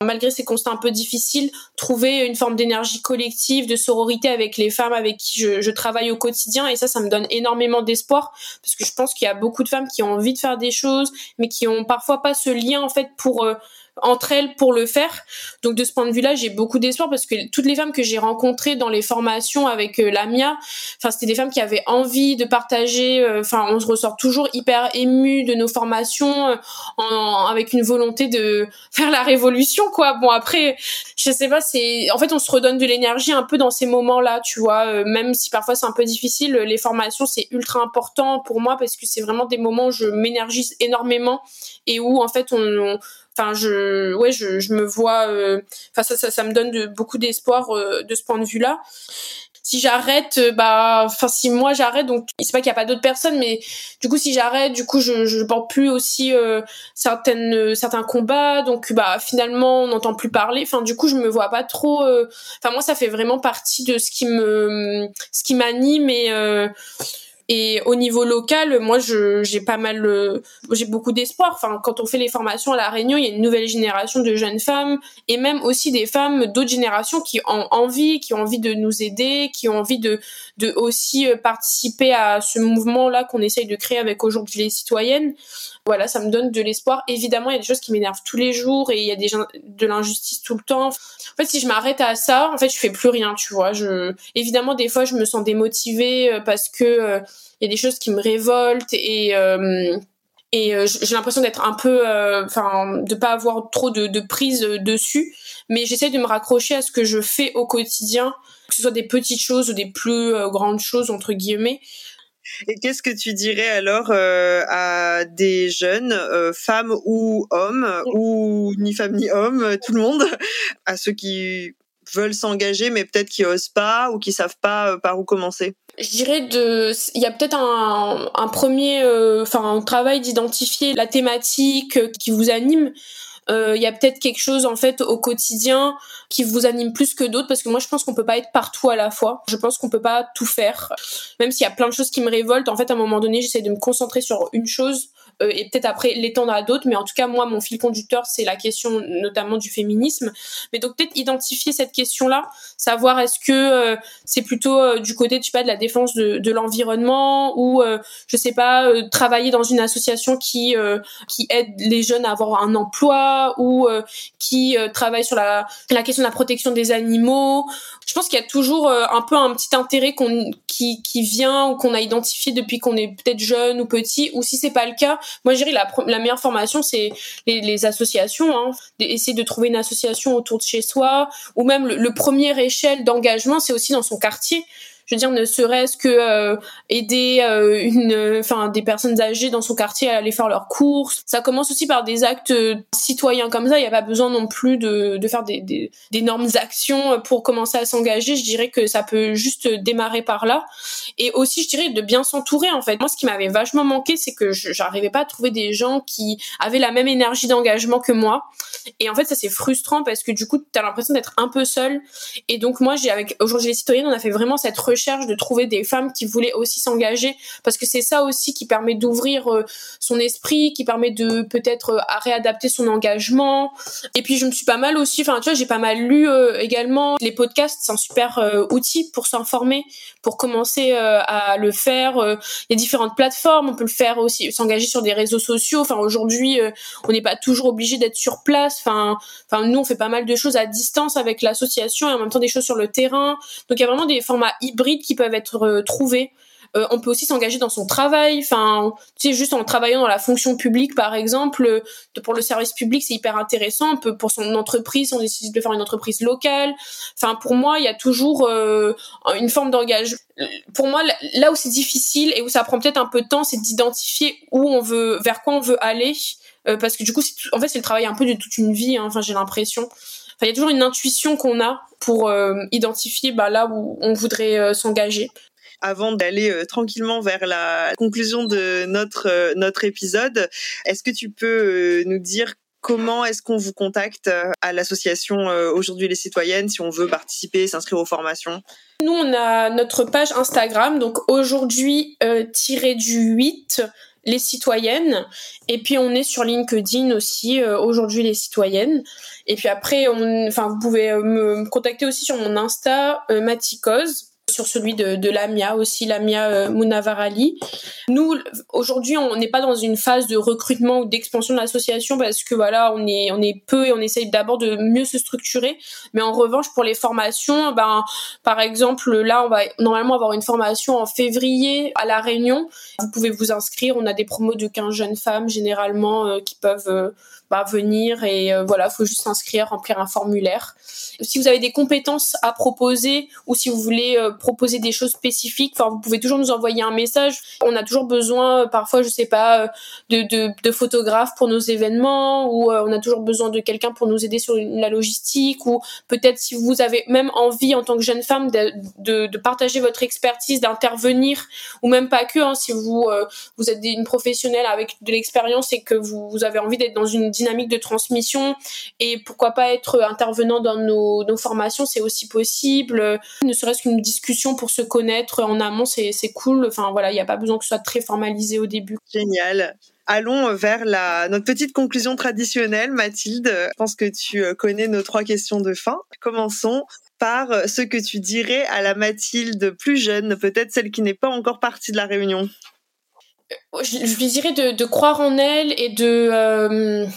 malgré ces constats un peu difficiles, trouver une forme d'énergie collective, de sororité avec les femmes avec qui je, travaille au quotidien. Et ça, ça me donne énormément d'espoir parce que je pense qu'il y a beaucoup de femmes qui ont envie de faire des choses, mais qui ont parfois pas ce lien en fait pour euh, entre elles pour le faire. Donc de ce point de vue-là, j'ai beaucoup d'espoir parce que toutes les femmes que j'ai rencontrées dans les formations avec euh, Lamia, enfin c'était des femmes qui avaient envie de partager. Euh, enfin, on se ressort toujours hyper ému de nos formations, euh, avec une volonté de faire la révolution, quoi. Bon après, je sais pas, c'est en fait on se redonne de l'énergie un peu dans ces moments-là, tu vois. même si parfois c'est un peu difficile, les formations c'est ultra important pour moi parce que c'est vraiment des moments où je m'énergise énormément et où en fait on enfin je ouais je, je me vois euh, enfin ça, ça, ça me donne de, beaucoup d'espoir euh, de ce point de vue là si j'arrête euh, bah enfin si moi j'arrête donc c'est pas qu'il y a pas d'autres personnes mais du coup si j'arrête du coup je je porte plus aussi certaines certains combats donc bah finalement on n'entend plus parler. Enfin du coup je me vois pas trop enfin moi ça fait vraiment partie de ce qui me ce qui m'anime et et au niveau local, moi, j'ai pas mal, euh, j'ai beaucoup d'espoir. Enfin, quand on fait les formations à la Réunion, il y a une nouvelle génération de jeunes femmes et même aussi des femmes d'autres générations qui ont envie, qui ont envie de nous aider, qui ont envie de, de aussi euh, participer à ce mouvement-là qu'on essaye de créer avec aujourd'hui les citoyennes. Voilà, ça me donne de l'espoir. Évidemment, il y a des choses qui m'énervent tous les jours et il y a des de l'injustice tout le temps. En fait, si je m'arrête à ça, en fait, je fais plus rien, tu vois. Évidemment, des fois, je me sens démotivée euh, parce que euh, il y a des choses qui me révoltent et euh, j'ai l'impression d'être un peu, enfin, de pas avoir trop de, de prise dessus. Mais j'essaie de me raccrocher à ce que je fais au quotidien, que ce soit des petites choses ou des plus grandes choses entre guillemets. Et qu'est-ce que tu dirais alors euh, à des jeunes, euh, femmes ou hommes, ou ni femmes ni hommes, tout le monde, à ceux qui veulent s'engager mais peut-être qui osent pas ou qui savent pas euh, par où commencer? Je dirais de il y a peut-être un, un premier enfin un travail d'identifier la thématique qui vous anime il y a peut-être quelque chose en fait au quotidien qui vous anime plus que d'autres parce que moi je pense qu'on peut pas être partout à la fois. Je pense qu'on peut pas tout faire. Même s'il y a plein de choses qui me révoltent, en fait à un moment donné j'essaie de me concentrer sur une chose euh, et peut-être après l'étendre à d'autres. Mais en tout cas, moi, mon fil conducteur, c'est la question notamment du féminisme. Mais donc peut-être identifier cette question-là, savoir est-ce que euh, c'est plutôt euh, du côté, tu sais pas, de la défense de, de l'environnement ou je sais pas, travailler dans une association qui qui aide les jeunes à avoir un emploi ou qui travaille sur la, la question de la protection des animaux. Je pense qu'il y a toujours un peu un petit intérêt qu'on qui, qui vient ou qu'on a identifié depuis qu'on est peut-être jeune ou petit ou si c'est pas le cas moi, je dirais la, la meilleure formation, c'est les, associations. Hein. Essayer de trouver une association autour de chez soi, ou même le, le premier échelle d'engagement, c'est aussi dans son quartier je veux dire ne serait-ce que euh, aider euh, une enfin des personnes âgées dans son quartier à aller faire leurs courses. Ça commence aussi par des actes euh, citoyens comme ça. Il n'y a pas besoin non plus de, de faire des, d'énormes actions pour commencer à s'engager. Je dirais que ça peut juste démarrer par là. Et aussi je dirais de bien s'entourer en fait. Moi ce qui m'avait vachement manqué c'est que j'arrivais pas à trouver des gens qui avaient la même énergie d'engagement que moi. Et en fait ça c'est frustrant parce que du coup tu as l'impression d'être un peu seul. Et donc moi j'ai avec aujourd'hui les citoyennes on a fait vraiment cette recherche de trouver des femmes qui voulaient aussi s'engager parce que c'est ça aussi qui permet d'ouvrir euh, son esprit, qui permet de peut-être euh, à réadapter son engagement. Et puis je me suis pas mal aussi, enfin tu vois, j'ai pas mal lu euh, également les podcasts, c'est un super outil pour s'informer, pour commencer à le faire. Il y a différentes plateformes, on peut le faire aussi, s'engager sur des réseaux sociaux. Enfin aujourd'hui, on n'est pas toujours obligé d'être sur place. Enfin, enfin nous on fait pas mal de choses à distance avec l'association et en même temps des choses sur le terrain. Donc il y a vraiment des formats hybrides qui peuvent être euh, trouvés. Euh, on peut aussi s'engager dans son travail. Enfin, tu juste en travaillant dans la fonction publique, par exemple, pour le service public, c'est hyper intéressant. On peut pour son entreprise, on décide de faire une entreprise locale. Enfin, pour moi, il y a toujours une forme d'engagement. Pour moi, là où c'est difficile et où ça prend peut-être un peu de temps, c'est d'identifier où on veut, vers quoi on veut aller. parce que du coup, en fait, c'est le travail un peu de toute une vie. Hein. J'ai l'impression il y a toujours une intuition qu'on a pour euh, identifier bah, là où on voudrait euh, s'engager. Avant d'aller euh, tranquillement vers la conclusion de notre notre épisode, est-ce que tu peux nous dire comment est-ce qu'on vous contacte à l'association Aujourd'hui les citoyennes si on veut participer, s'inscrire aux formations? Nous, on a notre page Instagram, donc aujourd'hui du 8 les citoyennes. Et puis on est sur LinkedIn aussi, aujourd'hui les citoyennes. Et puis après, on, enfin, vous pouvez euh, me contacter aussi sur mon Insta, euh, Maticose sur celui de, de Lamia aussi, Lamia euh, Munavarali. Nous, aujourd'hui, on n'est pas dans une phase de recrutement ou d'expansion de l'association parce que voilà, on est, on est peu et on essaye d'abord de mieux se structurer. Mais en revanche, pour les formations, ben, par exemple, là, on va normalement avoir une formation en février à La Réunion. Vous pouvez vous inscrire. On a des promos de 15 jeunes femmes généralement qui peuvent bah, venir et euh, voilà, faut juste s'inscrire, remplir un formulaire. Si vous avez des compétences à proposer ou si vous voulez euh, proposer des choses spécifiques, vous pouvez toujours nous envoyer un message. On a toujours besoin, euh, parfois je sais pas, de, de, de photographes pour nos événements ou on a toujours besoin de quelqu'un pour nous aider sur la logistique ou peut-être si vous avez même envie en tant que jeune femme de, de, de partager votre expertise, d'intervenir ou même pas que, hein, si vous vous êtes une professionnelle avec de l'expérience et que vous, vous avez envie d'être dans une dynamique de transmission et pourquoi pas être intervenant dans nos, nos formations, c'est aussi possible. Ne serait-ce qu'une discussion pour se connaître en amont, c'est cool. Enfin voilà, il n'y a pas besoin que ce soit très formalisé au début. Génial. Allons vers la, notre petite conclusion traditionnelle, Mathilde. Je pense que tu connais nos trois questions de fin. Commençons par ce que tu dirais à la Mathilde plus jeune, peut-être celle qui n'est pas encore partie de la réunion. Je, lui dirais de, de, croire en elle et de, euh,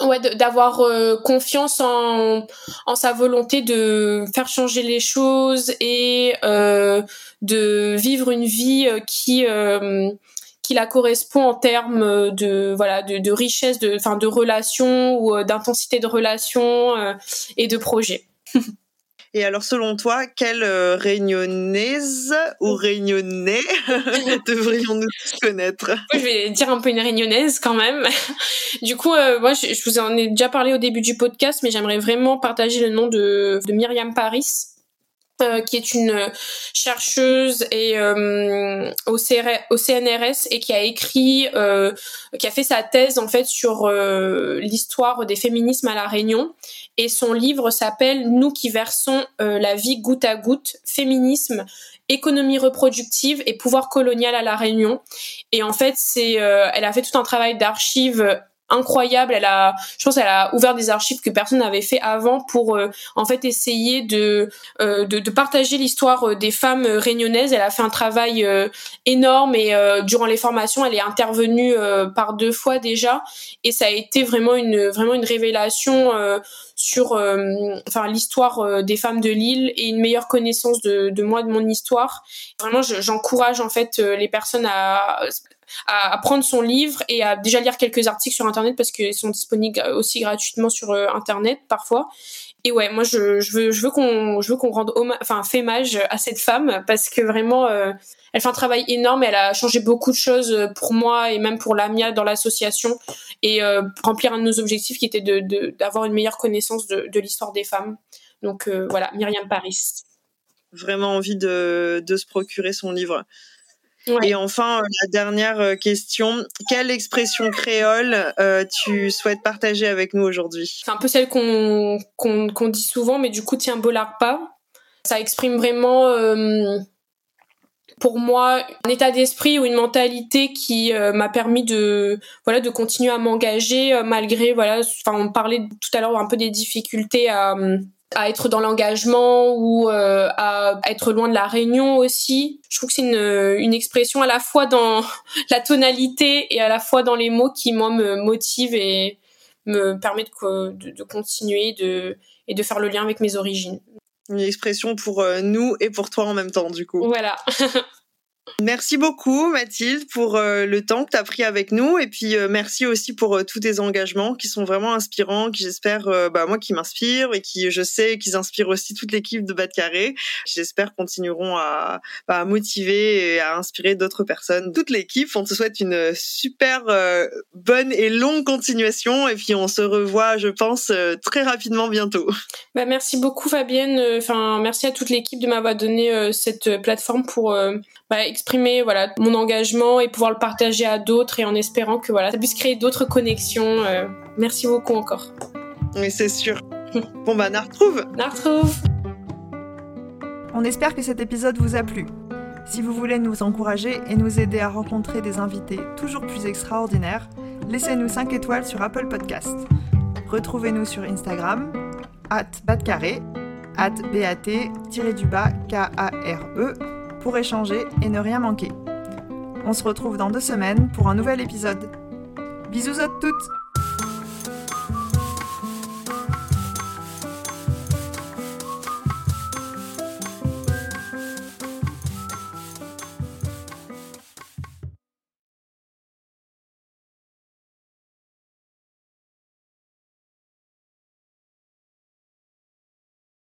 ouais d'avoir euh, confiance en, en sa volonté de faire changer les choses et euh, de vivre une vie euh, qui qui la correspond en termes de voilà richesse de enfin de relations ou d'intensité de relations et de projets Et alors, selon toi, quelle euh, réunionnaise ou réunionnais devrions-nous connaître? Je vais dire un peu une réunionnaise quand même. du coup, euh, moi, je, vous en ai déjà parlé au début du podcast, mais j'aimerais vraiment partager le nom de, de Myriam Paris. Euh, qui est une chercheuse et euh, au, CNRS et qui a écrit, euh, qui a fait sa thèse en fait sur l'histoire des féminismes à la Réunion. Et son livre s'appelle Nous qui versons la vie goutte à goutte, féminisme, économie reproductive et pouvoir colonial à la Réunion et en fait c'est elle a fait tout un travail d'archives incroyable. Elle a, je pense, elle a ouvert des archives que personne n'avait fait avant pour euh, en fait essayer de euh, de, de, partager l'histoire euh, des femmes réunionnaises. Elle a fait un travail énorme et durant les formations, elle est intervenue par deux fois déjà et ça a été vraiment une vraiment une révélation sur enfin l'histoire des femmes de l'île et une meilleure connaissance de, de moi de mon histoire. Vraiment, j'encourage en fait les personnes à à, prendre son livre et à déjà lire quelques articles sur internet parce qu'ils sont disponibles aussi gratuitement sur euh, internet parfois. Et ouais, moi je, veux je veux qu'on je veux qu'on rende enfin à cette femme parce que vraiment euh, elle fait un travail énorme, elle a changé beaucoup de choses pour moi et même pour l'AMIA dans l'association et euh, remplir un de nos objectifs qui était de d'avoir une meilleure connaissance de, de l'histoire des femmes. Donc voilà, Myriam Paris. Vraiment envie de, de se procurer son livre. Et enfin, euh, la dernière euh, question, quelle expression créole euh, tu souhaites partager avec nous aujourd'hui? C'est un peu celle qu'on qu'on dit souvent, mais du coup, tiens, bolard pas. Ça exprime vraiment, euh, pour moi, un état d'esprit ou une mentalité qui m'a permis de voilà de continuer à m'engager malgré voilà. Enfin, on parlait tout à l'heure un peu des difficultés à à être dans l'engagement ou euh, à être loin de la réunion aussi. Je trouve que c'est une, une expression à la fois dans la tonalité et à la fois dans les mots qui moi me motive et me permet de, de, de continuer de, et de faire le lien avec mes origines. Une expression pour euh, nous et pour toi en même temps du coup. Voilà. Merci beaucoup Mathilde pour euh, le temps que tu as pris avec nous et puis euh, merci aussi pour euh, tous tes engagements qui sont vraiment inspirants, qui j'espère, bah, moi qui m'inspirent et qui je sais qu'ils inspirent aussi toute l'équipe de Bas de Carré. J'espère continueront à, bah, à, motiver et à inspirer d'autres personnes. Toute l'équipe, on te souhaite une super bonne et longue continuation et puis on se revoit, je pense, très rapidement bientôt. Bah, merci beaucoup Fabienne. Enfin, merci à toute l'équipe de m'avoir donné cette plateforme pour bah, exprimer voilà mon engagement et pouvoir le partager à d'autres et en espérant que voilà ça puisse créer d'autres connexions. Euh, merci beaucoup encore. Oui, c'est sûr. bon bah, on retrouve. On retrouve. On espère que cet épisode vous a plu. Si vous voulez nous encourager et nous aider à rencontrer des invités toujours plus extraordinaires, laissez-nous 5 étoiles sur Apple Podcast. Retrouvez-nous sur Instagram, at batcarré, at bat-k-a-r-e, pour échanger et ne rien manquer. On se retrouve dans deux semaines pour un nouvel épisode. Bisous à toutes